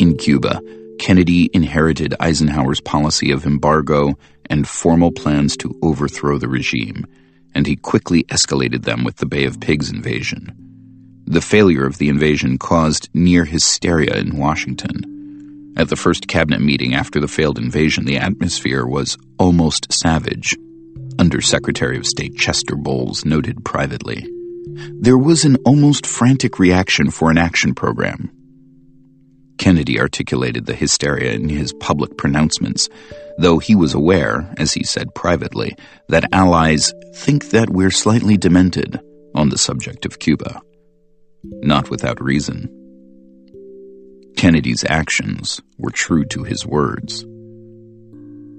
In Cuba, Kennedy inherited Eisenhower's policy of embargo and formal plans to overthrow the regime, and he quickly escalated them with the Bay of Pigs invasion. The failure of the invasion caused near hysteria in Washington. At the first cabinet meeting after the failed invasion, the atmosphere was almost savage. Under Secretary of State Chester Bowles noted privately, there was an almost frantic reaction for an action program. Kennedy articulated the hysteria in his public pronouncements, though he was aware, as he said privately, that allies think that we're slightly demented on the subject of Cuba. Not without reason. Kennedy's actions were true to his words.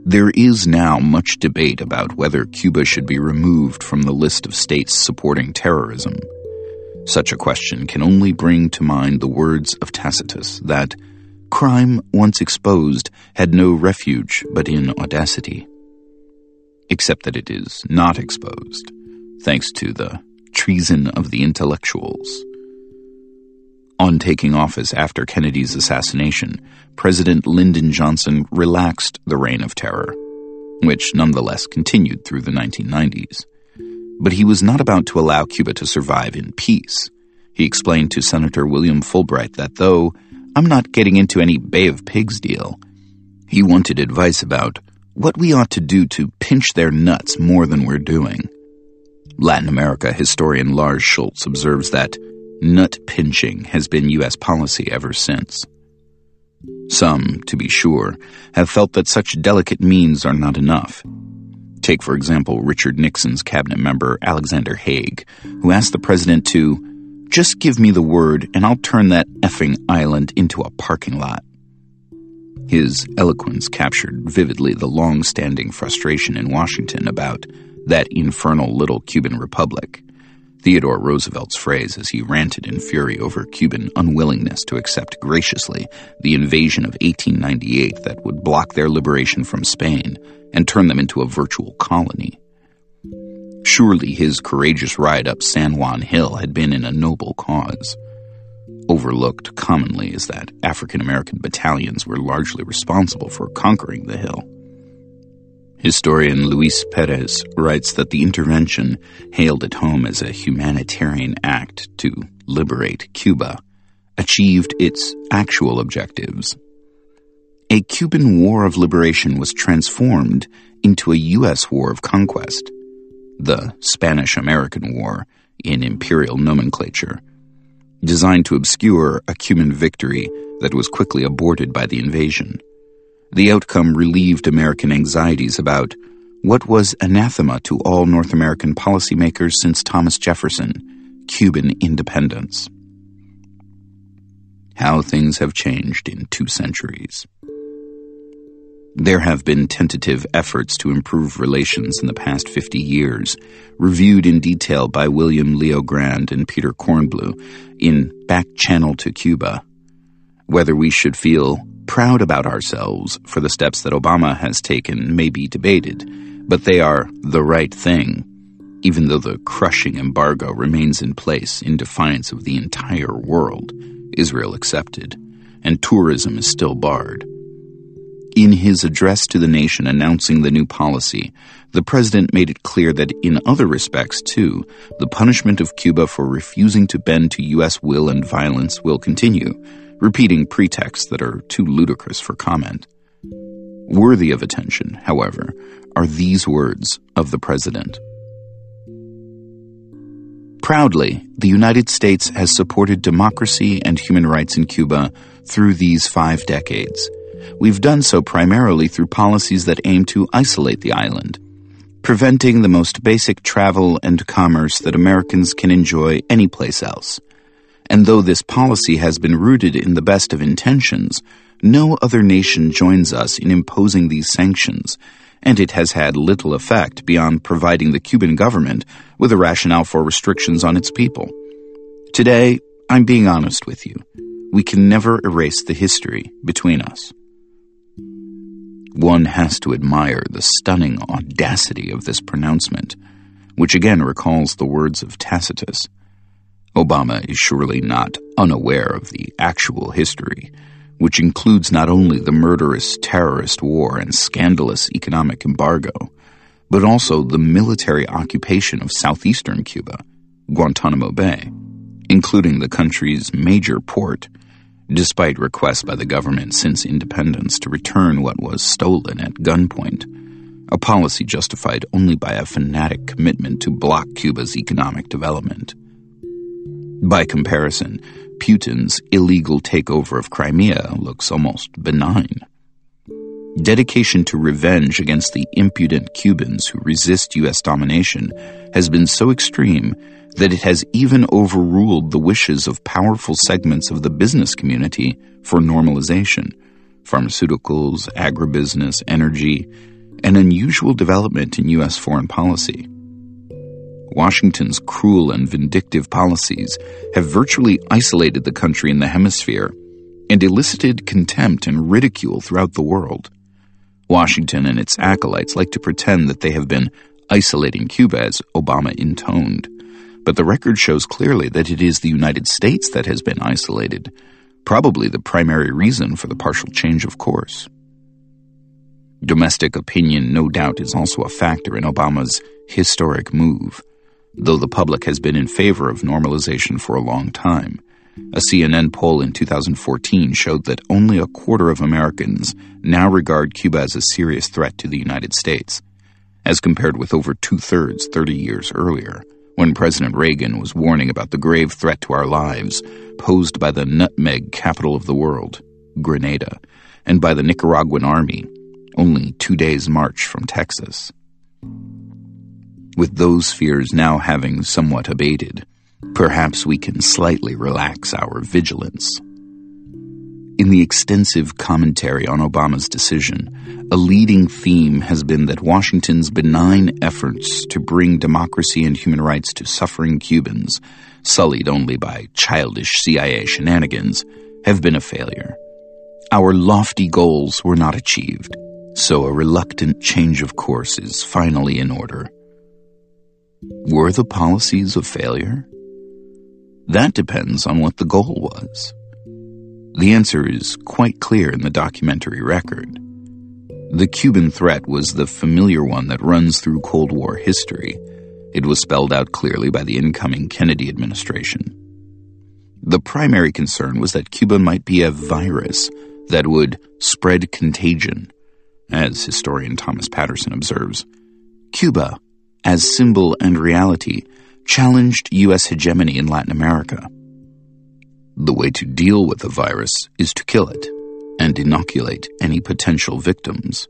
There is now much debate about whether Cuba should be removed from the list of states supporting terrorism. Such a question can only bring to mind the words of Tacitus that crime once exposed had no refuge but in audacity. Except that it is not exposed, thanks to the treason of the intellectuals. On taking office after Kennedy's assassination, President Lyndon Johnson relaxed the reign of terror, which nonetheless continued through the 1990s. But he was not about to allow Cuba to survive in peace. He explained to Senator William Fulbright that though I'm not getting into any Bay of Pigs deal, he wanted advice about what we ought to do to pinch their nuts more than we're doing. Latin America historian Lars Schoultz observes that Nut pinching has been U.S. policy ever since. Some, to be sure, have felt that such delicate means are not enough. Take, for example, Richard Nixon's cabinet member Alexander Haig, who asked the president to just give me the word and I'll turn that effing island into a parking lot. His eloquence captured vividly the long standing frustration in Washington about that infernal little Cuban republic Theodore Roosevelt's phrase as he ranted in fury over Cuban unwillingness to accept graciously the invasion of 1898 that would block their liberation from Spain and turn them into a virtual colony. Surely his courageous ride up San Juan Hill had been in a noble cause. Overlooked commonly is that African American battalions were largely responsible for conquering the hill. Historian Luis Perez writes that the intervention, hailed at home as a humanitarian act to liberate Cuba, achieved its actual objectives. A Cuban war of liberation was transformed into a U.S. war of conquest, the Spanish American War in imperial nomenclature, designed to obscure a Cuban victory that was quickly aborted by the invasion. The outcome relieved American anxieties about what was anathema to all North American policymakers since Thomas Jefferson Cuban independence. How things have changed in two centuries. There have been tentative efforts to improve relations in the past 50 years, reviewed in detail by William LeoGrande and Peter Kornbluh in Back Channel to Cuba. Whether we should feel proud about ourselves for the steps that Obama has taken may be debated, but they are the right thing, even though the crushing embargo remains in place in defiance of the entire world, Israel accepted, and tourism is still barred. In his address to the nation announcing the new policy, the president made it clear that in other respects, too, the punishment of Cuba for refusing to bend to U.S. will and violence will continue, repeating pretexts that are too ludicrous for comment. Worthy of attention, however, are these words of the president. Proudly, the United States has supported democracy and human rights in Cuba through these five decades. We've done so primarily through policies that aim to isolate the island, preventing the most basic travel and commerce that Americans can enjoy anyplace else. And though this policy has been rooted in the best of intentions, no other nation joins us in imposing these sanctions and it has had little effect beyond providing the Cuban government with a rationale for restrictions on its people. Today, I'm being honest with you. We can never erase the history between us. One has to admire the stunning audacity of this pronouncement, which again recalls the words of Tacitus. Obama is surely not unaware of the actual history which includes not only the murderous terrorist war and scandalous economic embargo, but also the military occupation of southeastern Cuba, Guantanamo Bay, including the country's major port, despite requests by the government since independence to return what was stolen at gunpoint, a policy justified only by a fanatic commitment to block Cuba's economic development. By comparison, Putin's illegal takeover of Crimea looks almost benign. Dedication to revenge against the impudent Cubans who resist U.S. domination has been so extreme that it has even overruled the wishes of powerful segments of the business community for normalization, pharmaceuticals, agribusiness, energy, an unusual development in U.S. foreign policy. Washington's cruel and vindictive policies have virtually isolated the country in the hemisphere and elicited contempt and ridicule throughout the world. Washington and its acolytes like to pretend that they have been isolating Cuba as Obama intoned, but the record shows clearly that it is the United States that has been isolated, probably the primary reason for the partial change of course. Domestic opinion, no doubt, is also a factor in Obama's historic move though the public has been in favor of normalization for a long time. A CNN poll in 2014 showed that only a quarter of Americans now regard Cuba as a serious threat to the United States, as compared with over two thirds 30 years earlier, when President Reagan was warning about the grave threat to our lives posed by the nutmeg capital of the world, Grenada, and by the Nicaraguan army, only two days' march from Texas. With those fears now having somewhat abated, perhaps we can slightly relax our vigilance. In the extensive commentary on Obama's decision, a leading theme has been that Washington's benign efforts to bring democracy and human rights to suffering Cubans, sullied only by childish CIA shenanigans, have been a failure. Our lofty goals were not achieved, so a reluctant change of course is finally in order. Were the policies a failure? That depends on what the goal was. The answer is quite clear in the documentary record. The Cuban threat was the familiar one that runs through Cold War history. It was spelled out clearly by the incoming Kennedy administration. The primary concern was that Cuba might be a virus that would spread contagion, as historian Thomas Paterson observes. Cuba as symbol and reality, challenged U.S. hegemony in Latin America. The way to deal with the virus is to kill it and inoculate any potential victims.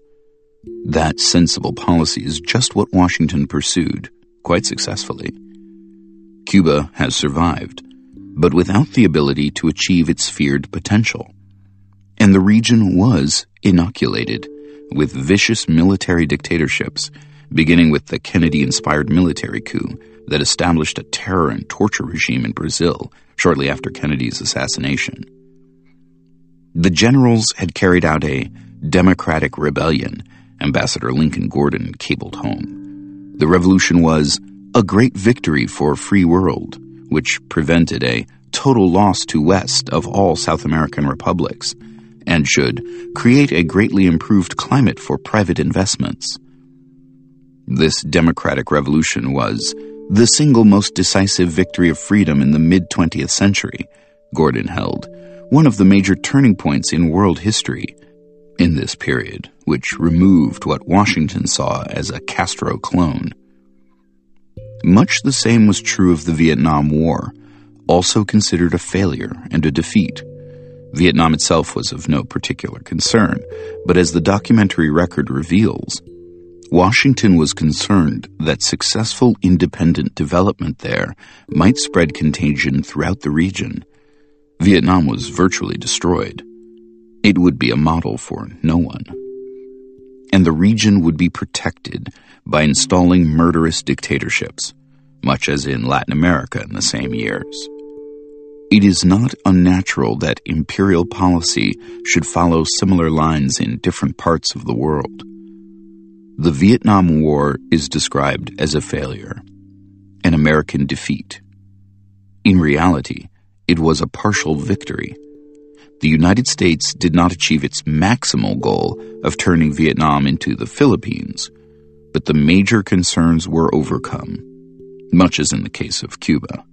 That sensible policy is just what Washington pursued, quite successfully. Cuba has survived, but without the ability to achieve its feared potential. And the region was inoculated with vicious military dictatorships beginning with the Kennedy inspired military coup that established a terror and torture regime in Brazil shortly after Kennedy's assassination. The generals had carried out a democratic rebellion, Ambassador Lincoln Gordon cabled home. The revolution was a great victory for a free world, which prevented a total loss to West of all South American republics, and should create a greatly improved climate for private investments. This democratic revolution was the single most decisive victory of freedom in the mid 20th century, Gordon held, one of the major turning points in world history. In this period, which removed what Washington saw as a Castro clone. Much the same was true of the Vietnam War, also considered a failure and a defeat. Vietnam itself was of no particular concern, but as the documentary record reveals, Washington was concerned that successful independent development there might spread contagion throughout the region. Vietnam was virtually destroyed. It would be a model for no one. And the region would be protected by installing murderous dictatorships, much as in Latin America in the same years. It is not unnatural that imperial policy should follow similar lines in different parts of the world. The Vietnam War is described as a failure, an American defeat. In reality, it was a partial victory. The United States did not achieve its maximal goal of turning Vietnam into the Philippines, but the major concerns were overcome, much as in the case of Cuba.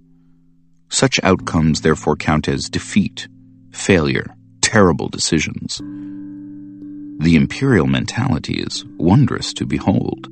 Such outcomes therefore count as defeat, failure, terrible decisions. The imperial mentality is wondrous to behold.